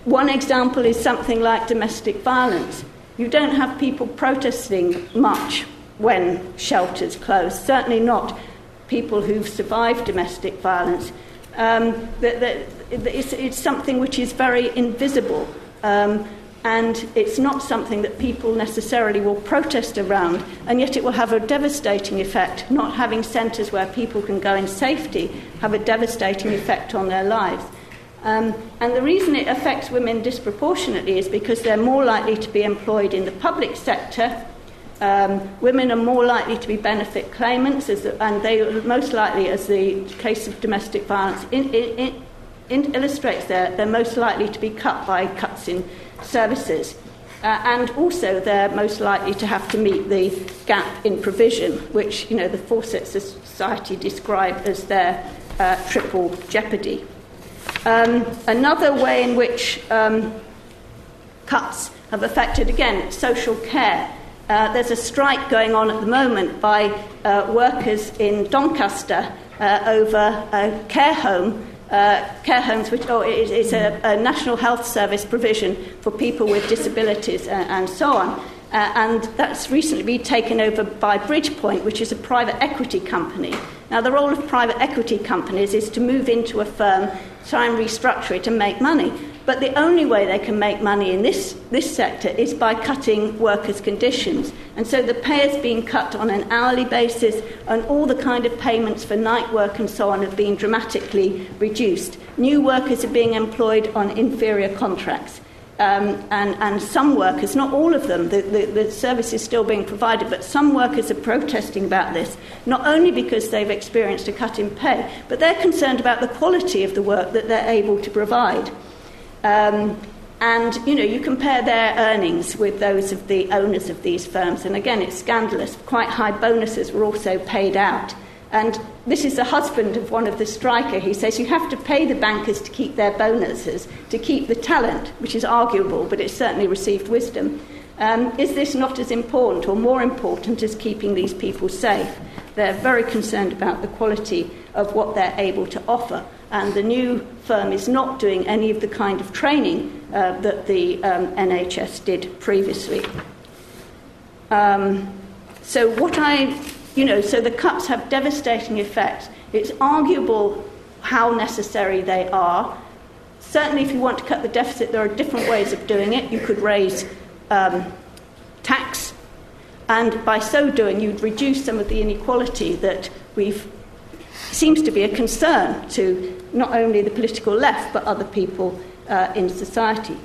one example is something like domestic violence. You don't have people protesting much when shelters close, certainly not people who've survived domestic violence um, that, that it's, it's, something which is very invisible. Um, and it's not something that people necessarily will protest around, and yet it will have a devastating effect. Not having centres where people can go in safety have a devastating effect on their lives. Um, and the reason it affects women disproportionately is because they're more likely to be employed in the public sector um, women are more likely to be benefit claimants, as, and they are most likely, as the case of domestic violence in, in, in illustrates, they're, they're most likely to be cut by cuts in services. Uh, and also, they're most likely to have to meet the gap in provision, which you know the Fawcett Society describe as their uh, triple jeopardy. Um, another way in which um, cuts have affected, again, social care uh, there's a strike going on at the moment by uh, workers in Doncaster uh, over a care home. Uh, care homes, which oh, it is a, a, national health service provision for people with disabilities and, uh, and so on. Uh, and that's recently been taken over by Bridgepoint, which is a private equity company. Now, the role of private equity companies is to move into a firm, try and restructure it, and make money. But the only way they can make money in this, this sector is by cutting workers' conditions. And so the pay is being cut on an hourly basis, and all the kind of payments for night work and so on have been dramatically reduced. New workers are being employed on inferior contracts. Um, and, and some workers, not all of them, the, the, the service is still being provided, but some workers are protesting about this, not only because they've experienced a cut in pay, but they're concerned about the quality of the work that they're able to provide. Um, and you know, you compare their earnings with those of the owners of these firms, and again, it's scandalous. Quite high bonuses were also paid out. And this is the husband of one of the striker. He says you have to pay the bankers to keep their bonuses, to keep the talent, which is arguable, but it's certainly received wisdom. Um, is this not as important or more important as keeping these people safe? They're very concerned about the quality of what they're able to offer and the new firm is not doing any of the kind of training uh, that the um, NHS did previously. Um, so, what I, you know, so the cuts have devastating effects. It's arguable how necessary they are. Certainly, if you want to cut the deficit, there are different ways of doing it. You could raise um, tax, and by so doing, you'd reduce some of the inequality that we've seems to be a concern to not only the political left but other people uh, in society.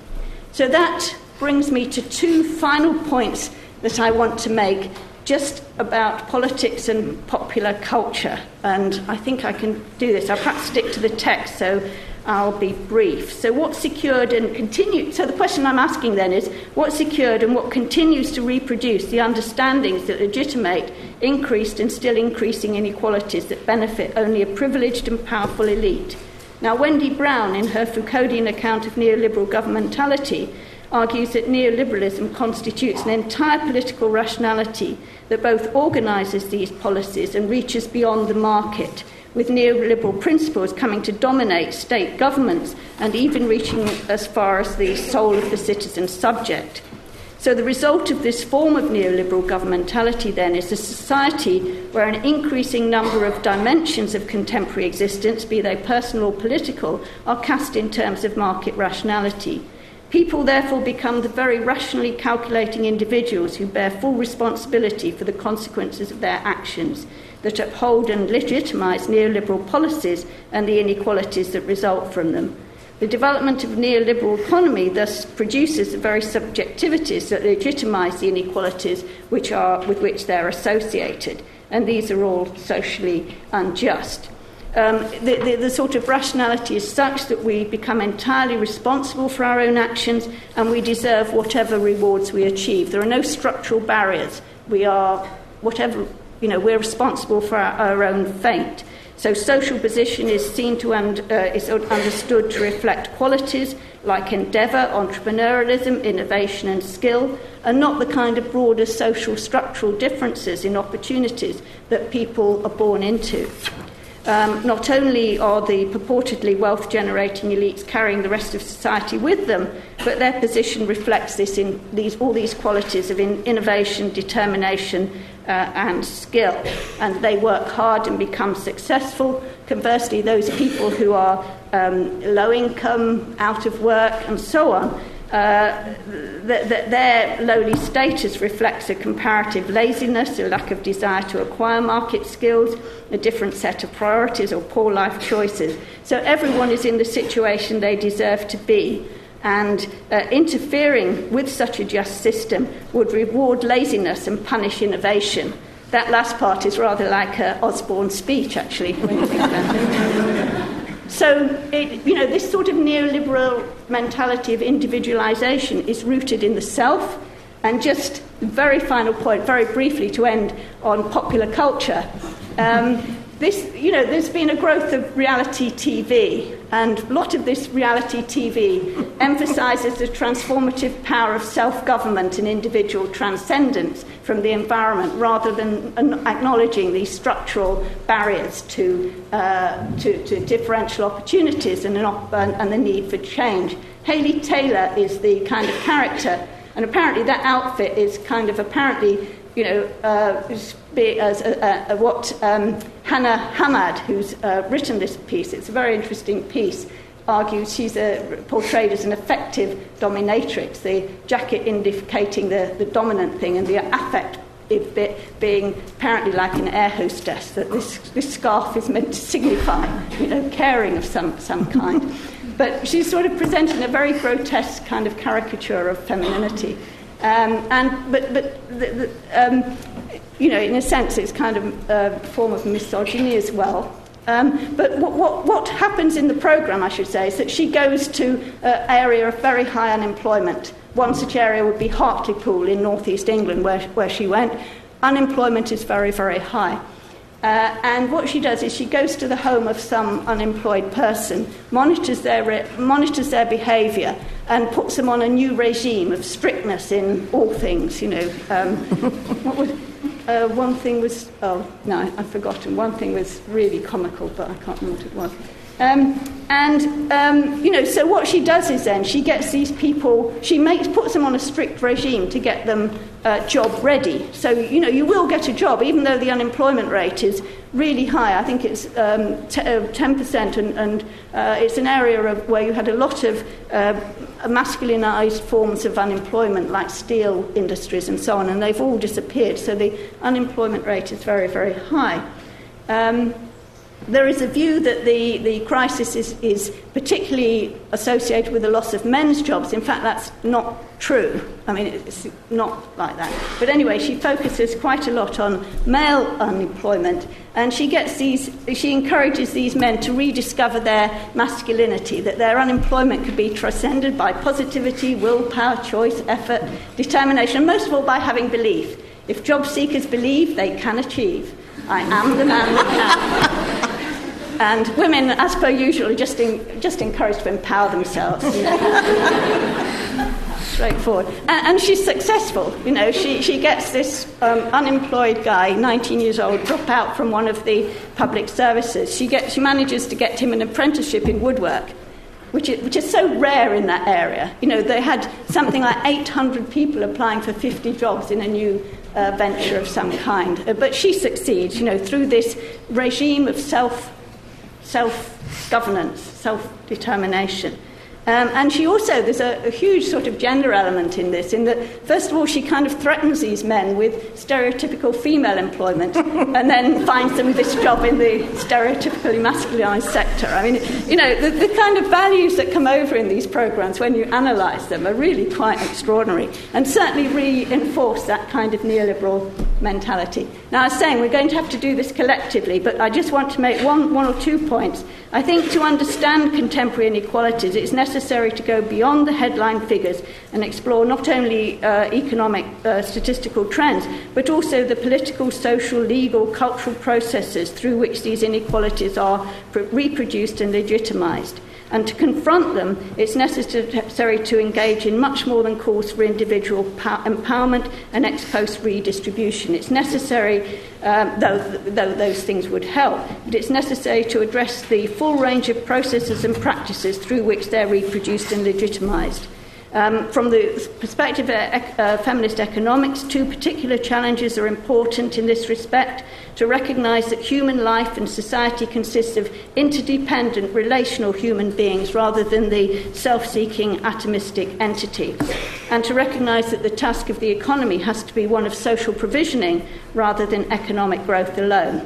So that brings me to two final points that I want to make just about politics and popular culture. And I think I can do this. I'll perhaps stick to the text so I'll be brief. So, what secured and continued? So, the question I'm asking then is what secured and what continues to reproduce the understandings that legitimate increased and still increasing inequalities that benefit only a privileged and powerful elite? Now, Wendy Brown, in her Foucauldian account of neoliberal governmentality, argues that neoliberalism constitutes an entire political rationality that both organises these policies and reaches beyond the market with neoliberal principles coming to dominate state governments and even reaching as far as the soul of the citizen subject. So, the result of this form of neoliberal governmentality then is a society where an increasing number of dimensions of contemporary existence, be they personal or political, are cast in terms of market rationality. People therefore become the very rationally calculating individuals who bear full responsibility for the consequences of their actions that uphold and legitimise neoliberal policies and the inequalities that result from them. The development of neoliberal economy thus produces the very subjectivities that legitimise the inequalities which are, with which they're associated, and these are all socially unjust. Um, the, the, the, sort of rationality is such that we become entirely responsible for our own actions and we deserve whatever rewards we achieve. There are no structural barriers. We are, whatever you know, we're responsible for our, our own fate. So social position is seen to and uh, is understood to reflect qualities like endeavour, entrepreneurialism, innovation, and skill, and not the kind of broader social structural differences in opportunities that people are born into. Um, not only are the purportedly wealth generating elites carrying the rest of society with them, but their position reflects this in these, all these qualities of in, innovation, determination, uh, and skill. And they work hard and become successful. Conversely, those people who are um, low income, out of work, and so on, uh, th- th- their lowly status reflects a comparative laziness, a lack of desire to acquire market skills, a different set of priorities, or poor life choices. So everyone is in the situation they deserve to be. And uh, interfering with such a just system would reward laziness and punish innovation. That last part is rather like uh, Osborne's speech, actually, So, it, you know, this sort of neoliberal mentality of individualization is rooted in the self. And just very final point, very briefly, to end on popular culture. Um, this, you know, there's been a growth of reality TV, and a lot of this reality TV emphasizes the transformative power of self government and individual transcendence from the environment rather than acknowledging these structural barriers to, uh, to, to, differential opportunities and, op- and the need for change. Hayley Taylor is the kind of character, and apparently that outfit is kind of apparently you know, uh, as uh, uh, what um, Hannah Hamad, who's uh, written this piece, it's a very interesting piece, argues she's uh, portrayed as an effective dominatrix, the jacket indicating the, the dominant thing and the affect bit being apparently like an air hostess, that this, this scarf is meant to signify, you know, caring of some, some kind. But she's sort of presenting a very grotesque kind of caricature of femininity. Um, and, but but the, the, um, you know, in a sense, it's kind of a form of misogyny as well. Um, but what, what, what, happens in the programme, I should say, is that she goes to an area of very high unemployment. One such area would be Hartlepool in northeast England, where, where she went. Unemployment is very, very high. Uh, and what she does is she goes to the home of some unemployed person, monitors their, re- monitors their behaviour, and puts them on a new regime of strictness in all things. You know, um, what was, uh, one thing was oh no, I've forgotten. One thing was really comical, but I can't remember what it was. Um, and, um, you know, so what she does is then she gets these people, she makes, puts them on a strict regime to get them uh, job ready. So, you know, you will get a job, even though the unemployment rate is really high. I think it's um, t- uh, 10%, and, and uh, it's an area of, where you had a lot of uh, masculinized forms of unemployment, like steel industries and so on, and they've all disappeared. So the unemployment rate is very, very high. Um, there is a view that the, the crisis is, is particularly associated with the loss of men's jobs. In fact, that's not true. I mean, it's not like that. But anyway, she focuses quite a lot on male unemployment, and she gets these, she encourages these men to rediscover their masculinity, that their unemployment could be transcended by positivity, willpower, choice, effort, determination, and most of all by having belief. If job seekers believe, they can achieve. I am the man that can. And women, as per usual, are just, in, just encouraged to empower themselves. You know. Straightforward. And, and, she's successful. You know, she, she gets this um, unemployed guy, 19 years old, drop out from one of the public services. She, gets, she manages to get him an apprenticeship in woodwork. Which is, which is so rare in that area. You know, they had something like 800 people applying for 50 jobs in a new uh, venture of some kind. Uh, but she succeeds, you know, through this regime of self self governance, self determination. Um, and she also, there's a, a, huge sort of gender element in this, in that, first of all, she kind of threatens these men with stereotypical female employment and then finds them this job in the stereotypically masculinized sector. I mean, you know, the, the kind of values that come over in these programs when you analyze them are really quite extraordinary and certainly reinforce that kind of neoliberal mentality. Now, I was saying we're going to have to do this collectively, but I just want to make one, one or two points. I think to understand contemporary inequalities, it's necessary to go beyond the headline figures and explore not only uh, economic uh, statistical trends, but also the political, social, legal, cultural processes through which these inequalities are reproduced and legitimized. And to confront them, it's necessary to engage in much more than calls for individual empowerment and ex post redistribution. It's necessary, um, though, though those things would help, but it's necessary to address the full range of processes and practices through which they're reproduced and legitimised. Um, from the perspective of uh, feminist economics, two particular challenges are important in this respect to recognise that human life and society consists of interdependent, relational human beings rather than the self seeking, atomistic entity, and to recognise that the task of the economy has to be one of social provisioning rather than economic growth alone.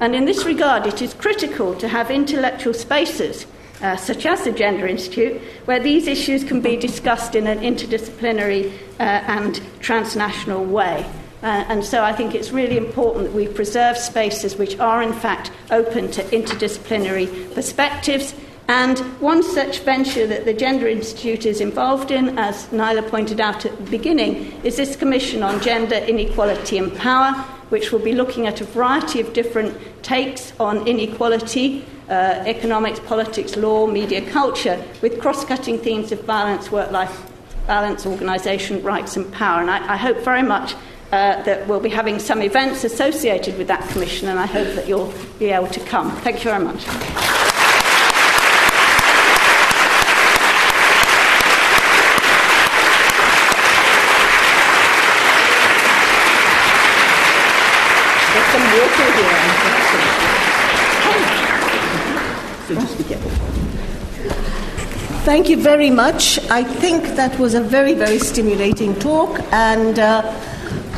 And in this regard, it is critical to have intellectual spaces uh, such as the Gender Institute, where these issues can be discussed in an interdisciplinary uh, and transnational way. Uh, and so I think it's really important that we preserve spaces which are, in fact, open to interdisciplinary perspectives. And one such venture that the Gender Institute is involved in, as Naila pointed out at the beginning, is this Commission on Gender Inequality and Power, which will be looking at a variety of different takes on inequality uh, economics, politics, law, media, culture, with cross cutting themes of balance, work life balance, organisation, rights, and power. And I, I hope very much uh, that we'll be having some events associated with that commission, and I hope that you'll be able to come. Thank you very much. There's some water here. So just be careful. Thank you very much. I think that was a very, very stimulating talk, and uh,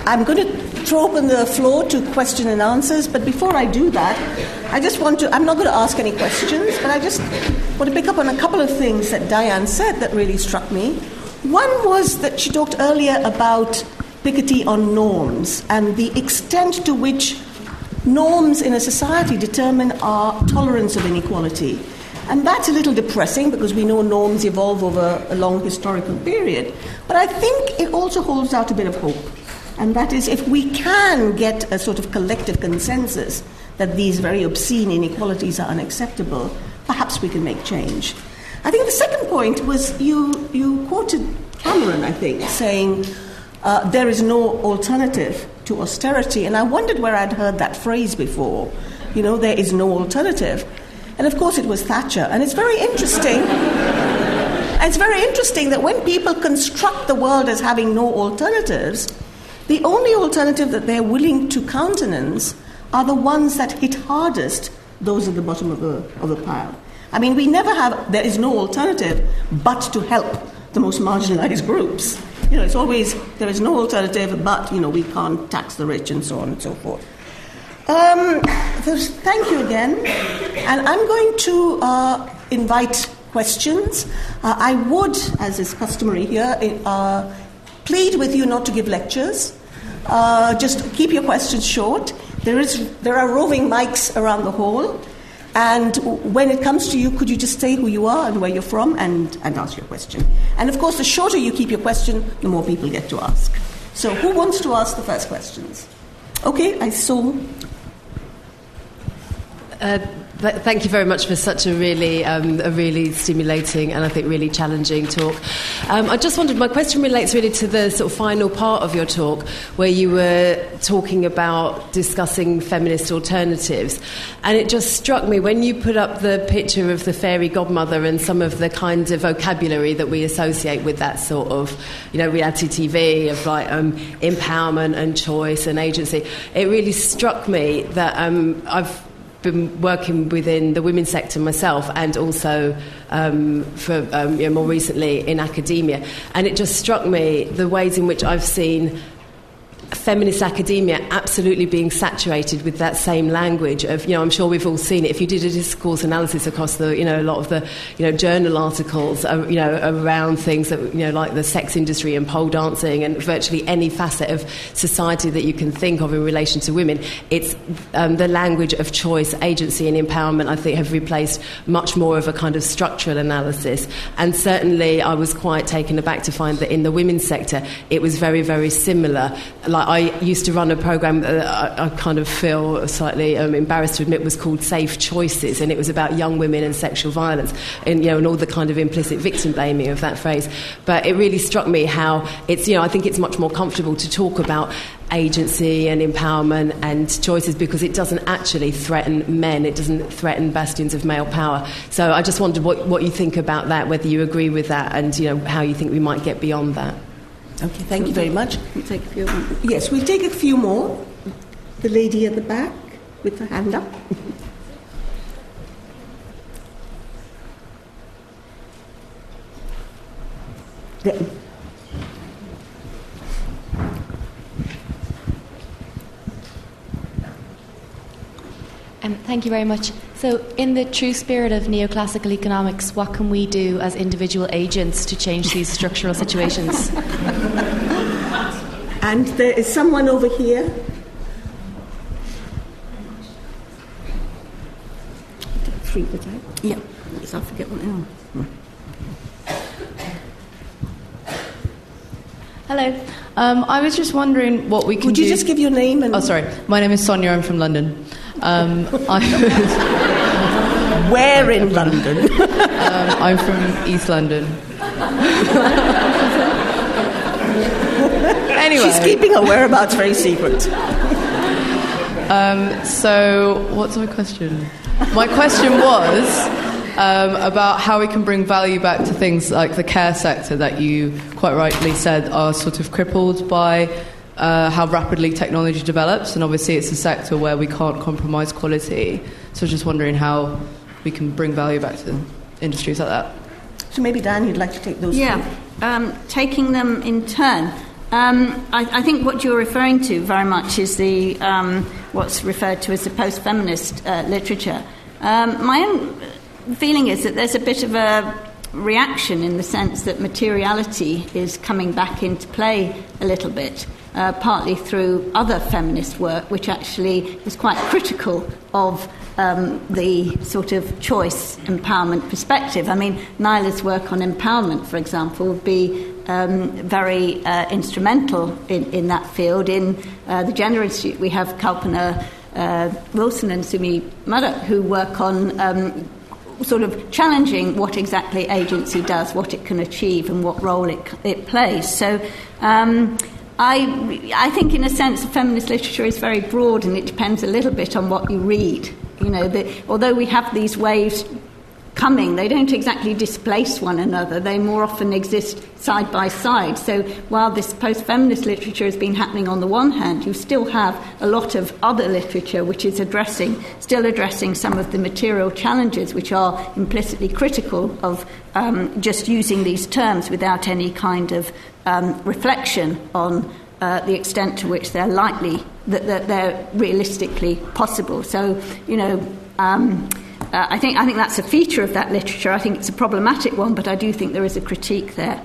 I'm going to throw open the floor to question and answers. But before I do that, I just want to, I'm not going to ask any questions, but I just want to pick up on a couple of things that Diane said that really struck me. One was that she talked earlier about Piketty on norms and the extent to which norms in a society determine our tolerance of inequality. And that's a little depressing because we know norms evolve over a long historical period. But I think it also holds out a bit of hope. And that is, if we can get a sort of collective consensus that these very obscene inequalities are unacceptable, perhaps we can make change. I think the second point was you, you quoted Cameron, I think, saying uh, there is no alternative to austerity. And I wondered where I'd heard that phrase before. You know, there is no alternative. And of course, it was Thatcher. And it's very interesting. it's very interesting that when people construct the world as having no alternatives, the only alternative that they're willing to countenance are the ones that hit hardest those at the bottom of the, of the pile. I mean, we never have, there is no alternative but to help the most marginalized groups. You know, it's always, there is no alternative but, you know, we can't tax the rich and so on and so forth. Um, thank you again. And I'm going to uh, invite questions. Uh, I would, as is customary here, uh, plead with you not to give lectures. Uh, just keep your questions short. There, is, there are roving mics around the hall. And when it comes to you, could you just say who you are and where you're from and, and ask your question? And of course, the shorter you keep your question, the more people get to ask. So, who wants to ask the first questions? Okay, I saw. Uh, thank you very much for such a really, um, a really stimulating and I think really challenging talk. Um, I just wondered, my question relates really to the sort of final part of your talk, where you were talking about discussing feminist alternatives, and it just struck me when you put up the picture of the fairy godmother and some of the kind of vocabulary that we associate with that sort of, you know, reality TV of like um, empowerment and choice and agency. It really struck me that um, I've been working within the women's sector myself and also um, for um, you know, more recently in academia. And it just struck me the ways in which I've seen feminist academia absolutely being saturated with that same language of, you know, I'm sure we've all seen it. If you did a discourse analysis across the, you know, a lot of the, you know, journal articles, uh, you know, around things that, you know, like the sex industry and pole dancing and virtually any facet of society that you can think of in relation to women, it's um, the language of choice, agency and empowerment, I think, have replaced much more of a kind of structural analysis. And certainly I was quite taken aback to find that in the women's sector, it was very, very similar. Like I used to run a program that I, I kind of feel slightly um, embarrassed to admit was called Safe Choices, and it was about young women and sexual violence, and you know, and all the kind of implicit victim blaming of that phrase. But it really struck me how it's you know I think it's much more comfortable to talk about agency and empowerment and choices because it doesn't actually threaten men, it doesn't threaten bastions of male power. So I just wondered what, what you think about that, whether you agree with that, and you know how you think we might get beyond that. Okay, thank you very much. We'll take a few more. Yes, we'll take a few more. The lady at the back with her hand up. Um, thank you very much. So, in the true spirit of neoclassical economics, what can we do as individual agents to change these structural situations? and there is someone over here. Three, was I? Yeah. Yes, I forget what now. Hello. Um, I was just wondering what we can Would you do- just give your name and... Oh, sorry. My name is Sonia. I'm from London. Um, I Where in London? um, I'm from East London. anyway, She's keeping her whereabouts very secret. um, so what's my question? My question was um, about how we can bring value back to things like the care sector that you quite rightly said are sort of crippled by uh, how rapidly technology develops, and obviously it's a sector where we can't compromise quality. So just wondering how we can bring value back to industries like that. So maybe Dan, you'd like to take those. Yeah, um, taking them in turn. Um, I, I, think what you're referring to very much is the um, what's referred to as the post-feminist uh, literature. Um, my own feeling is that there's a bit of a reaction in the sense that materiality is coming back into play a little bit uh, partly through other feminist work, which actually was quite critical of um, the sort of choice empowerment perspective. I mean, Naila's work on empowerment, for example, would be um, very uh, instrumental in, in that field. In uh, the Gender Institute, we have Kalpana uh, Wilson and Sumi Madhok who work on. Um, sort of challenging what exactly agency does, what it can achieve, and what role it, it plays. So, um, I, I think, in a sense, feminist literature is very broad and it depends a little bit on what you read. You know, the, although we have these waves coming, they don't exactly displace one another. They more often exist side by side. So while this post feminist literature has been happening on the one hand, you still have a lot of other literature which is addressing, still addressing some of the material challenges which are implicitly critical of um, just using these terms without any kind of um, reflection on. Uh, the extent to which they're likely that, that they're realistically possible. So, you know, um, uh, I, think, I think that's a feature of that literature. I think it's a problematic one, but I do think there is a critique there.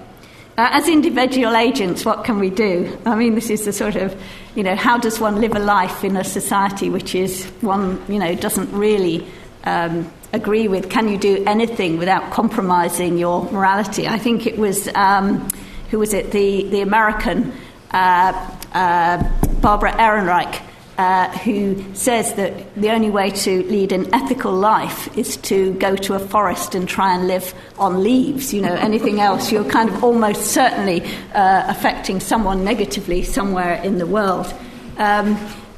Uh, as individual agents, what can we do? I mean, this is the sort of, you know, how does one live a life in a society which is one, you know, doesn't really um, agree with? Can you do anything without compromising your morality? I think it was, um, who was it, the, the American uh, uh, Barbara Ehrenreich uh, who says that the only way to lead an ethical life is to go to a forest and try and live on leaves. You know, anything else, you're kind of almost certainly uh, affecting someone negatively somewhere in the world. Um,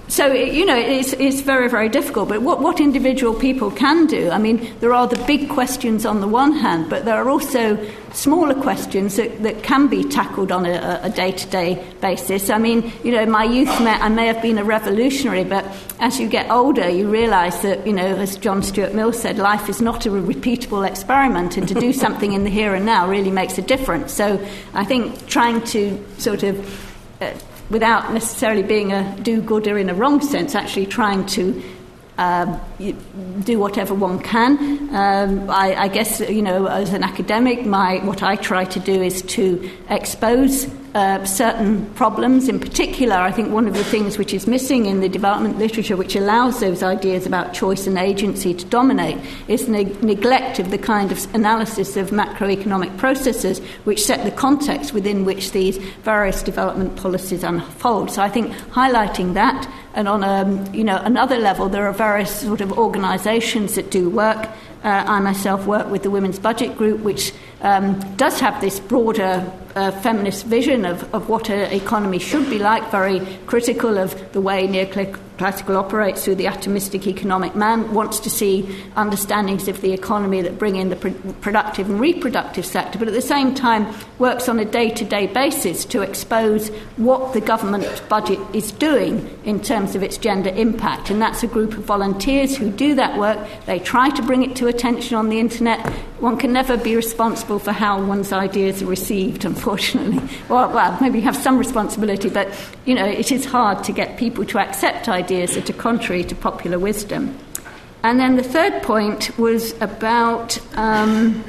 so, you know, it's, it's very, very difficult. But what, what individual people can do, I mean, there are the big questions on the one hand, but there are also smaller questions that, that can be tackled on a day to day basis. I mean, you know, my youth, may, I may have been a revolutionary, but as you get older, you realise that, you know, as John Stuart Mill said, life is not a repeatable experiment, and to do something in the here and now really makes a difference. So I think trying to sort of uh, without necessarily being a do gooder in a wrong sense, actually trying to uh, do whatever one can. Um, I, I, guess, you know, as an academic, my, what I try to do is to expose uh, certain problems. In particular, I think one of the things which is missing in the development literature, which allows those ideas about choice and agency to dominate, is ne- neglect of the kind of analysis of macroeconomic processes which set the context within which these various development policies unfold. So I think highlighting that and on a, you know, another level, there are various sort of organisations that do work. Uh, I myself work with the Women's Budget Group, which um, does have this broader uh, feminist vision of, of what an economy should be like, very critical of the way neoclassical operates through the atomistic economic man, wants to see understandings of the economy that bring in the pr- productive and reproductive sector, but at the same time works on a day to day basis to expose what the government budget is doing in terms of its gender impact. And that's a group of volunteers who do that work. They try to bring it to attention on the internet. One can never be responsible for how one's ideas are received, unfortunately. Well, well, maybe you have some responsibility, but you know, it is hard to get people to accept ideas that are contrary to popular wisdom. And then the third point was about um,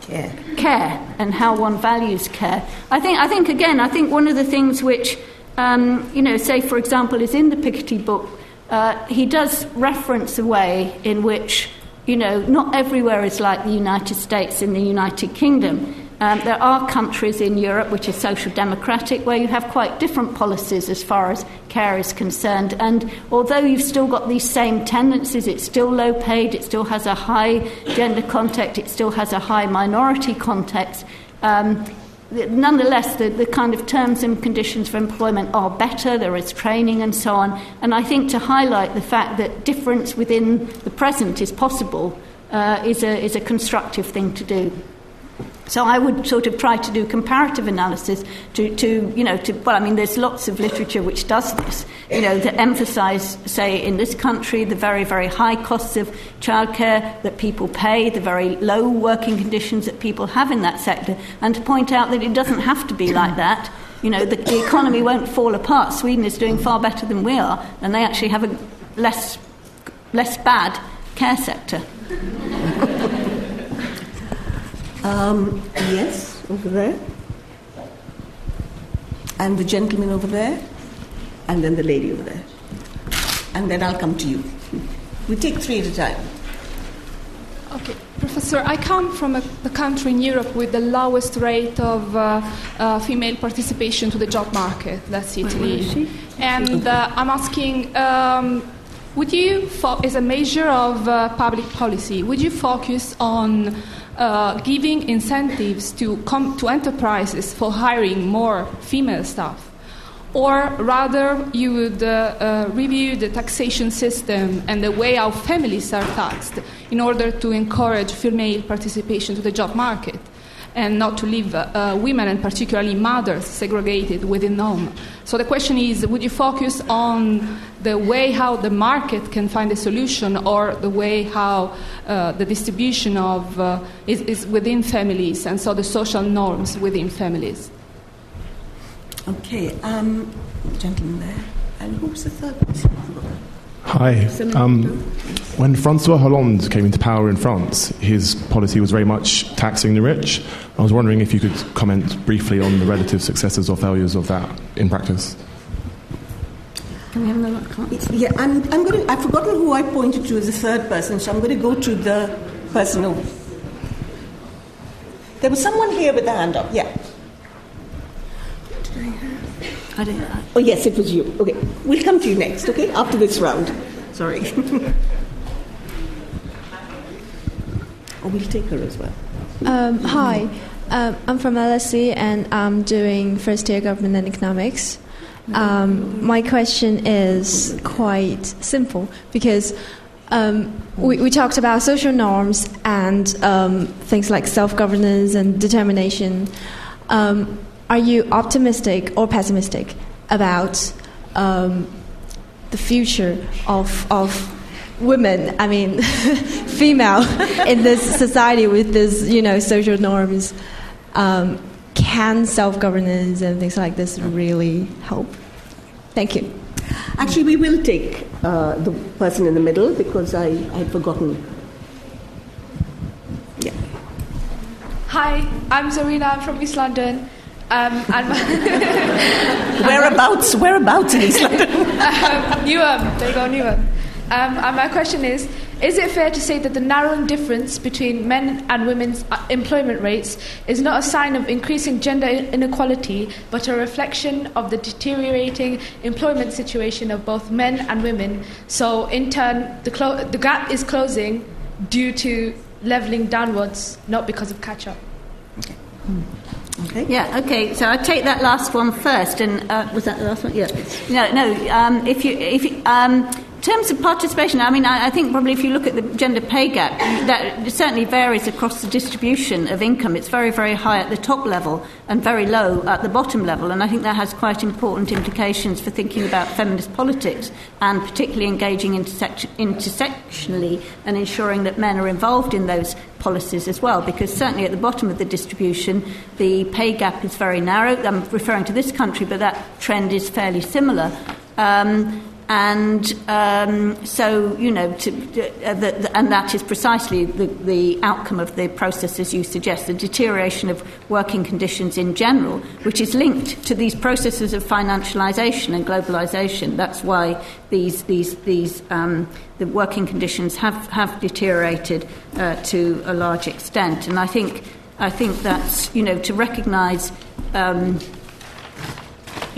care. care and how one values care. I think, I think again, I think one of the things which, um, you know, say for example, is in the Piketty book, uh, he does reference a way in which, you know, not everywhere is like the United States and the United Kingdom. Um, there are countries in Europe which are social democratic where you have quite different policies as far as care is concerned. And although you've still got these same tendencies, it's still low paid, it still has a high gender context, it still has a high minority context. Um, nonetheless, the, the kind of terms and conditions for employment are better, there is training and so on. And I think to highlight the fact that difference within the present is possible uh, is, a, is a constructive thing to do. So I would sort of try to do comparative analysis to, to, you know, to, well, I mean, there's lots of literature which does this, you know, that emphasize, say, in this country, the very, very high costs of childcare that people pay, the very low working conditions that people have in that sector, and to point out that it doesn't have to be like that. You know, the, the economy won't fall apart. Sweden is doing far better than we are, and they actually have a less, less bad care sector. Um, yes, over there. And the gentleman over there. And then the lady over there. And then I'll come to you. We take three at a time. Okay, Professor, I come from a, a country in Europe with the lowest rate of uh, uh, female participation to the job market. That's Italy. And uh, I'm asking, um, would you, fo- as a measure of uh, public policy, would you focus on uh, giving incentives to, com- to enterprises for hiring more female staff? or rather you would uh, uh, review the taxation system and the way how families are taxed in order to encourage female participation to the job market and not to leave uh, women and particularly mothers segregated within home. So the question is would you focus on the way how the market can find a solution or the way how uh, the distribution of uh, is, is within families and so the social norms within families? Okay, um, gentleman there. And who's the third person? Hi. Um, when Francois Hollande came into power in France, his policy was very much taxing the rich. I was wondering if you could comment briefly on the relative successes or failures of that in practice. Can we have another Yeah, I'm, I'm going to, I've forgotten who I pointed to as the third person, so I'm going to go to the person who. There was someone here with the hand up, yeah. I don't know. Oh, yes, it was you. Okay, we'll come to you next, okay, after this round. Sorry. oh, we'll take her as well. Um, hi, um, I'm from LSE and I'm doing first year government and economics. Um, my question is quite simple because um, we, we, talked about social norms and um, things like self governance and determination. Um, are you optimistic or pessimistic about um, the future of, of women, I mean, female, in this society with this, you know, social norms? Um, can self governance and things like this really help? Thank you. Actually, we will take uh, the person in the middle because I I had forgotten. Yeah. Hi, I'm Zarina. I'm from East London. Um, and whereabouts? Whereabouts in East London? um, Newham. There you go, Newham. Um, and my question is Is it fair to say that the narrowing difference between men and women's uh, employment rates is not a sign of increasing gender inequality, but a reflection of the deteriorating employment situation of both men and women? So, in turn, the, clo- the gap is closing due to levelling downwards, not because of catch up. Okay. Hmm. Okay. Yeah. Okay. So I take that last one first, and uh, was that the last one? Yeah. No. No. Um, if you if you, um, in terms of participation, I mean, I, I, think probably if you look at the gender pay gap, that certainly varies across the distribution of income. It's very, very high at the top level and very low at the bottom level. And I think that has quite important implications for thinking about feminist politics and particularly engaging intersection, intersectionally and ensuring that men are involved in those policies as well. Because certainly at the bottom of the distribution, the pay gap is very narrow. I'm referring to this country, but that trend is fairly similar. Um, and um, so, you know, to, uh, the, the, and that is precisely the, the outcome of the process, as you suggest, the deterioration of working conditions in general, which is linked to these processes of financialisation and globalisation. That's why these, these, these, um, the working conditions have, have deteriorated uh, to a large extent. And I think, I think that's, you know, to recognise. Um,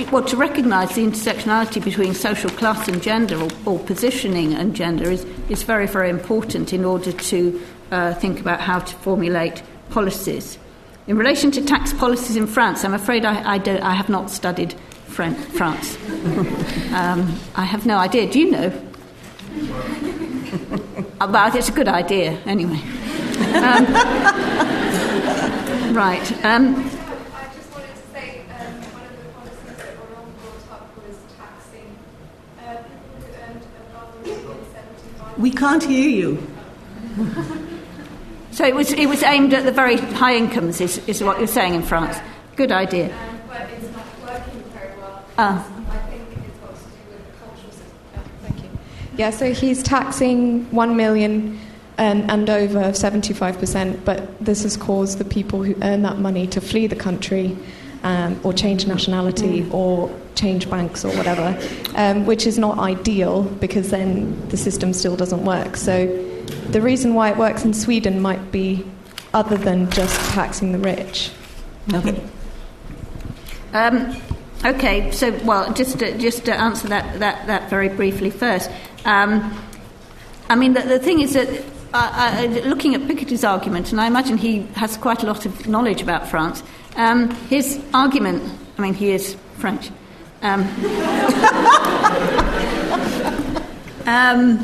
well, to recognise the intersectionality between social class and gender, or, or, positioning and gender, is, is very, very important in order to uh, think about how to formulate policies. In relation to tax policies in France, I'm afraid I, I, don't, I have not studied Fran- France. um, I have no idea. Do you know? About it's a good idea, anyway. Um, right. Um, We can't hear you. so it was, it was aimed at the very high incomes, is, is what you're saying in France. Good idea. Um, but it's not working very well. Ah. I think it's got to do with the cultural system. Oh, thank you. Yeah, so he's taxing one million and, and over 75%, but this has caused the people who earn that money to flee the country um, or change nationality mm. or change banks or whatever, um, which is not ideal because then the system still doesn't work. So the reason why it works in Sweden might be other than just taxing the rich. Okay. Um, okay, so, well, just to, just to answer that, that, that very briefly first. Um, I mean, the, the thing is that uh, uh, looking at Piketty's argument, and I imagine he has quite a lot of knowledge about France, um, his argument, I mean, he is French, Um, um,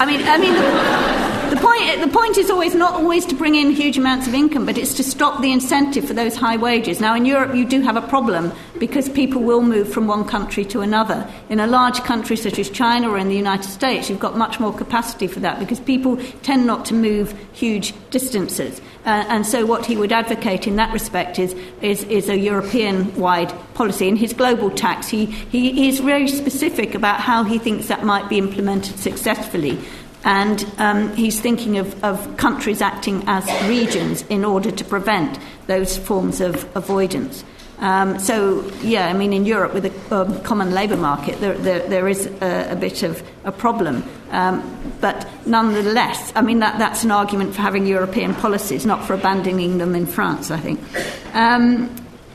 I mean, I mean, the, the, point the point is always not always to bring in huge amounts of income, but it's to stop the incentive for those high wages. Now, in Europe, you do have a problem because people will move from one country to another. In a large country such as China or in the United States, you've got much more capacity for that because people tend not to move huge distances. Uh, and so, what he would advocate in that respect is, is, is a European wide policy. In his global tax, he, he is very specific about how he thinks that might be implemented successfully. And um, he's thinking of, of countries acting as regions in order to prevent those forms of avoidance. Um, so, yeah, I mean, in Europe with a um, common labour market, there, there, there is a, a, bit of a problem. Um, but nonetheless, I mean, that, that's an argument for having European policies, not for abandoning them in France, I think.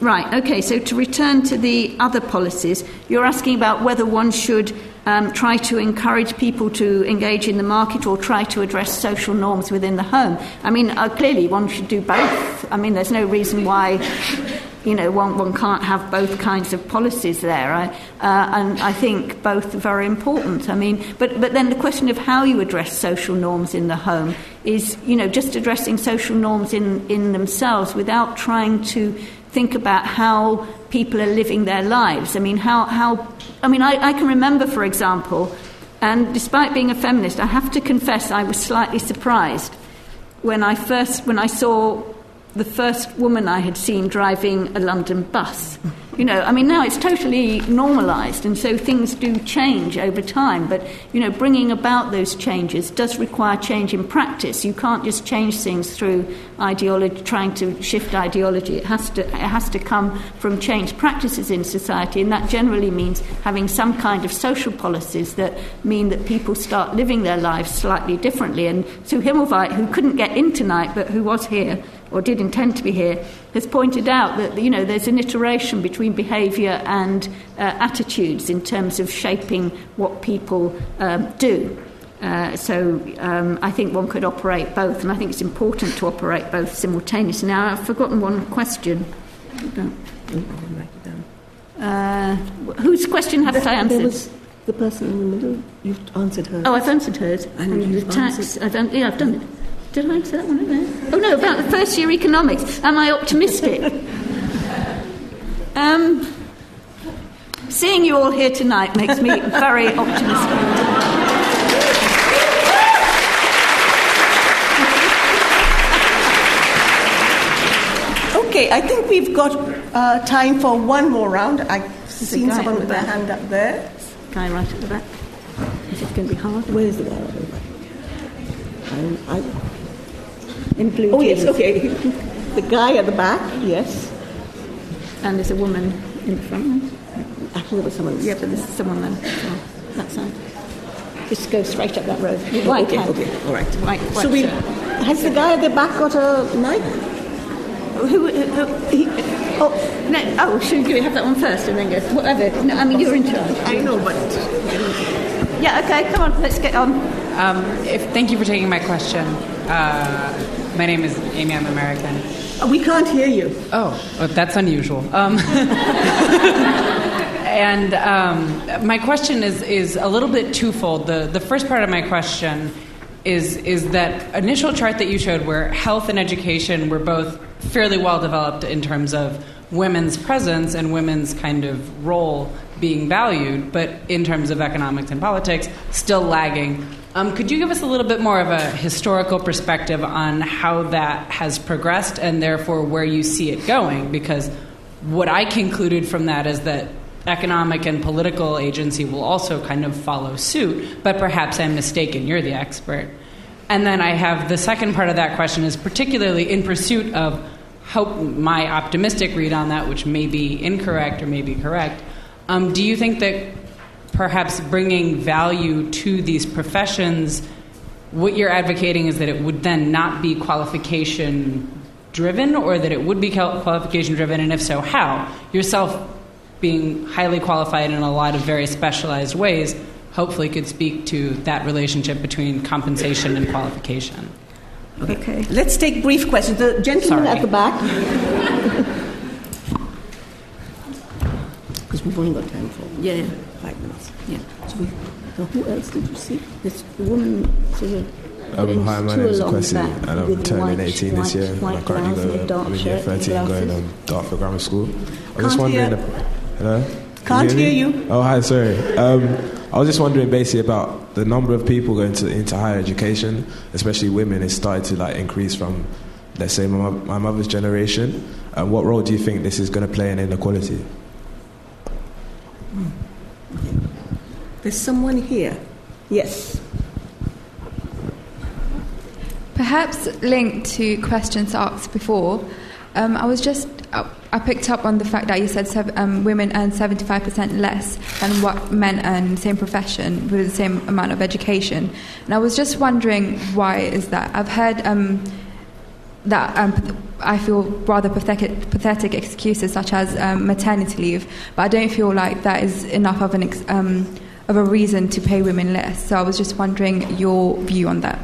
Right, okay, so to return to the other policies, you're asking about whether one should um, try to encourage people to engage in the market or try to address social norms within the home. I mean, uh, clearly one should do both. I mean, there's no reason why you know, one, one can't have both kinds of policies there. I, uh, and I think both are very important. I mean, but, but then the question of how you address social norms in the home is, you know, just addressing social norms in, in themselves without trying to think about how people are living their lives. I mean, how, how I mean, I, I can remember, for example, and despite being a feminist, I have to confess I was slightly surprised when I first, when I saw the first woman I had seen driving a London bus. You know, I mean, now it's totally normalised, and so things do change over time. But, you know, bringing about those changes does require change in practice. You can't just change things through ideology, trying to shift ideology. It has to, it has to come from changed practices in society, and that generally means having some kind of social policies that mean that people start living their lives slightly differently. And Sue Himmelweit, who couldn't get in tonight but who was here, or did intend to be here, has pointed out that you know there's an iteration between behaviour and uh, attitudes in terms of shaping what people um, do. Uh, so um, I think one could operate both, and I think it's important to operate both simultaneously. Now I've forgotten one question. Uh, whose question have I answered? Was the person in the middle. You've answered her. Oh, I've answered hers. And, and the tax. I've done, yeah, I've done it. Did I answer that one? Oh no, about the first year economics. Am I optimistic? um, seeing you all here tonight makes me very optimistic. Okay, I think we've got uh, time for one more round. I've seen someone with their hand up there. Guy right at the back. Is it going to be hard? Where's the guy back? I, I, in blue Oh, yes, okay. the guy at the back, yes. And there's a woman in the front. Actually, there was someone. Yeah, but there's someone then. that side. Just go straight up that road. Right okay, hand. okay, all right. Right, so we, has the guy at the back got a knife? Who, who, who he, oh, no, oh, should we have that one first and then go? Whatever. No, I mean, you're in charge. I know, but. Yeah, okay, come on, let's get on. Um, if, thank you for taking my question. Uh, my name is Amy, I'm American. We can't hear you. Oh, well, that's unusual. Um, and um, my question is, is a little bit twofold. The, the first part of my question is, is that initial chart that you showed where health and education were both fairly well developed in terms of women's presence and women's kind of role being valued, but in terms of economics and politics, still lagging. Um, could you give us a little bit more of a historical perspective on how that has progressed and therefore where you see it going? Because what I concluded from that is that economic and political agency will also kind of follow suit, but perhaps I'm mistaken. You're the expert. And then I have the second part of that question is particularly in pursuit of my optimistic read on that, which may be incorrect or may be correct. Um, do you think that perhaps bringing value to these professions, what you're advocating is that it would then not be qualification driven, or that it would be qualification driven, and if so, how? Yourself being highly qualified in a lot of very specialized ways, hopefully could speak to that relationship between compensation and qualification. Okay. Let's take brief questions. The gentleman Sorry. at the back. because we've only got time for Yeah, yeah. five minutes. Yeah. So, we, so who else did you see? This the woman sort of. Um, hi, my name is Kwesi, and I'm turning white- 18 this year. and I white currently blouse and go, dark I'm in year shirt and 13 going um, Dartford Grammar School. I was just wondering. hear. hello? Can't Can hear me? you. Oh, hi, sorry. Um, I was just wondering basically about the number of people going to, into higher education, especially women, has started to like increase from, let's say, my, my mother's generation. And what role do you think this is going to play in inequality? There's someone here. Yes. Perhaps linked to questions asked before, um, I was just I I picked up on the fact that you said um, women earn seventy five percent less than what men earn in the same profession with the same amount of education, and I was just wondering why is that? I've heard. Um, that um, I feel rather pathetic, pathetic excuses such as um, maternity leave, but I don't feel like that is enough of an ex- um, of a reason to pay women less. So I was just wondering your view on that.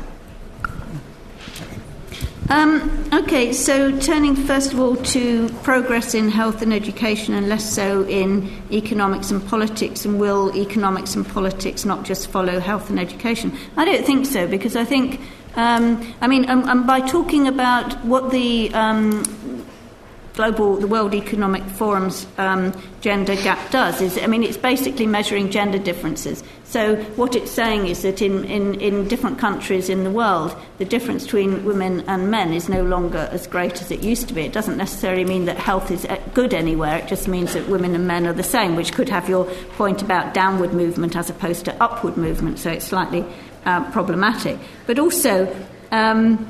Um, okay, so turning first of all to progress in health and education and less so in economics and politics, and will economics and politics not just follow health and education? I don't think so, because I think, um, I mean, um, um, by talking about what the um, global, the World Economic Forum's um, gender gap does is, I mean, it's basically measuring gender differences. So what it's saying is that in, in, in different countries in the world, the difference between women and men is no longer as great as it used to be. It doesn't necessarily mean that health is uh, good anywhere. It just means that women and men are the same, which could have your point about downward movement as opposed to upward movement. So it's slightly uh, problematic. But also, um,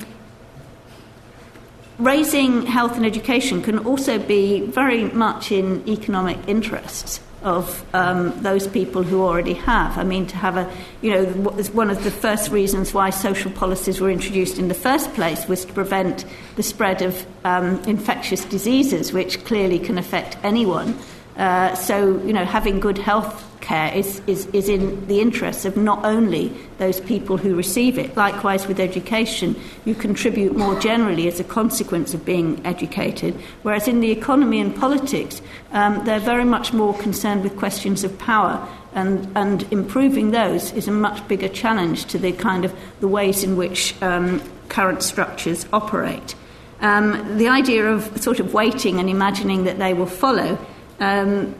raising health and education can also be very much in economic interests of um, those people who already have. I mean, to have a, you know, one of the first reasons why social policies were introduced in the first place was to prevent the spread of um, infectious diseases, which clearly can affect anyone. Uh, so, you know, having good health care is, is, is in the interests of not only those people who receive it. Likewise, with education, you contribute more generally as a consequence of being educated. Whereas in the economy and politics, um, they're very much more concerned with questions of power. And, and improving those is a much bigger challenge to the kind of the ways in which um, current structures operate. Um, the idea of sort of waiting and imagining that they will follow um,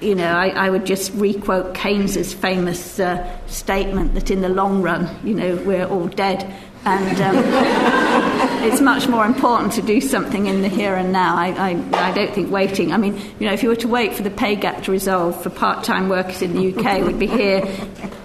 you know, I, I would just requote Keynes's famous uh, statement that in the long run, you know, we're all dead. And um, it's much more important to do something in the here and now. I, I, I don't think waiting. I mean, you know, if you were to wait for the pay gap to resolve for part time workers in the UK, we'd be here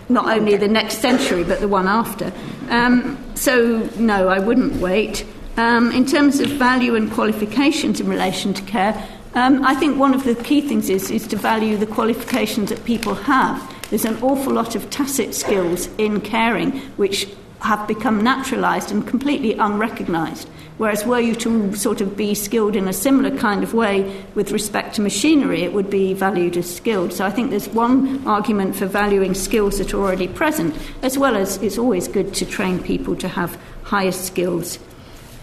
not only the next century, but the one after. Um, so, no, I wouldn't wait. Um, in terms of value and qualifications in relation to care, um, I think one of the key things is, is to value the qualifications that people have. There's an awful lot of tacit skills in caring which have become naturalised and completely unrecognised. Whereas, were you to sort of be skilled in a similar kind of way with respect to machinery, it would be valued as skilled. So, I think there's one argument for valuing skills that are already present, as well as it's always good to train people to have higher skills.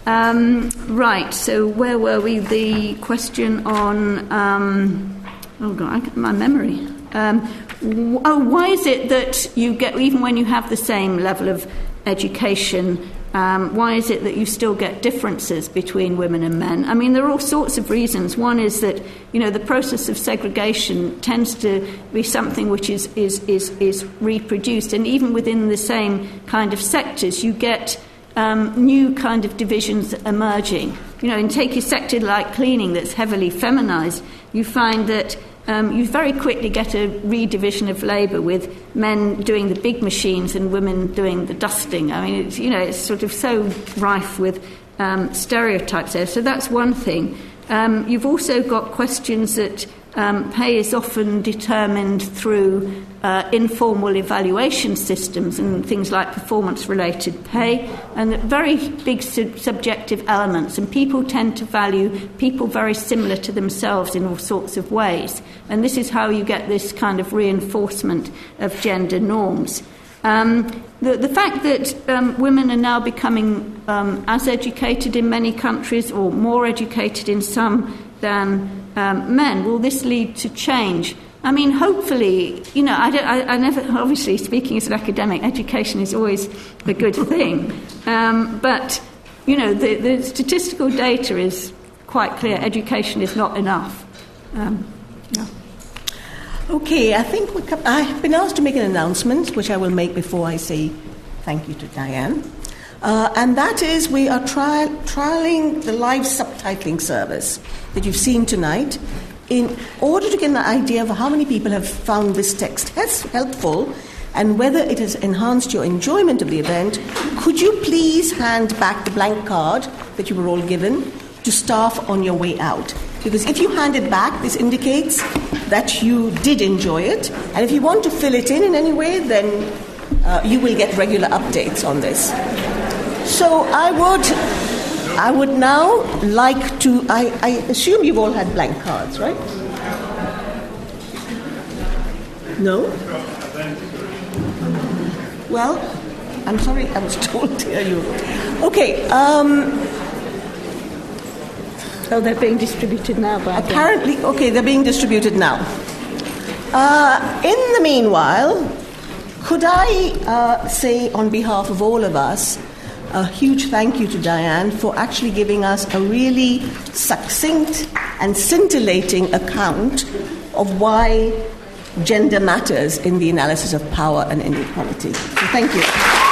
Um, right, so where were we? The question on. Um, oh, God, I, got my memory. Um, w- oh, why is it that you get, even when you have the same level of education, um, why is it that you still get differences between women and men? I mean, there are all sorts of reasons. One is that, you know, the process of segregation tends to be something which is, is, is, is reproduced. And even within the same kind of sectors, you get um, new kind of divisions emerging. You know, in take a sector like cleaning that's heavily feminized, you find that um, you very quickly get a redivision of labour with men doing the big machines and women doing the dusting. I mean, it's, you know, it's sort of so rife with um, stereotypes there. So that's one thing. Um, you've also got questions that um, pay is often determined through uh, informal evaluation systems and things like performance related pay, and very big sub- subjective elements. And people tend to value people very similar to themselves in all sorts of ways. And this is how you get this kind of reinforcement of gender norms. Um, the, the, fact that um, women are now becoming um, as educated in many countries or more educated in some than um, men. Will this lead to change? I mean, hopefully, you know, I, I, I, never, obviously, speaking as an academic, education is always a good thing. Um, but, you know, the, the, statistical data is quite clear education is not enough. Um, yeah. Okay, I think I've been asked to make an announcement, which I will make before I say thank you to Diane. Uh, and that is, we are tri- trialing the live subtitling service that you've seen tonight in order to get an idea of how many people have found this text helpful and whether it has enhanced your enjoyment of the event, could you please hand back the blank card that you were all given to staff on your way out? Because if you hand it back, this indicates that you did enjoy it. And if you want to fill it in in any way, then uh, you will get regular updates on this. So I would I would now like to. I, I assume you've all had blank cards, right? No? Well, I'm sorry, I was told to tell you. Okay, um, Oh, they're being distributed now, by Apparently, okay, they're being distributed now. Uh, in the meanwhile, could I uh, say on behalf of all of us a huge thank you to Diane for actually giving us a really succinct and scintillating account of why gender matters in the analysis of power and inequality. So thank you.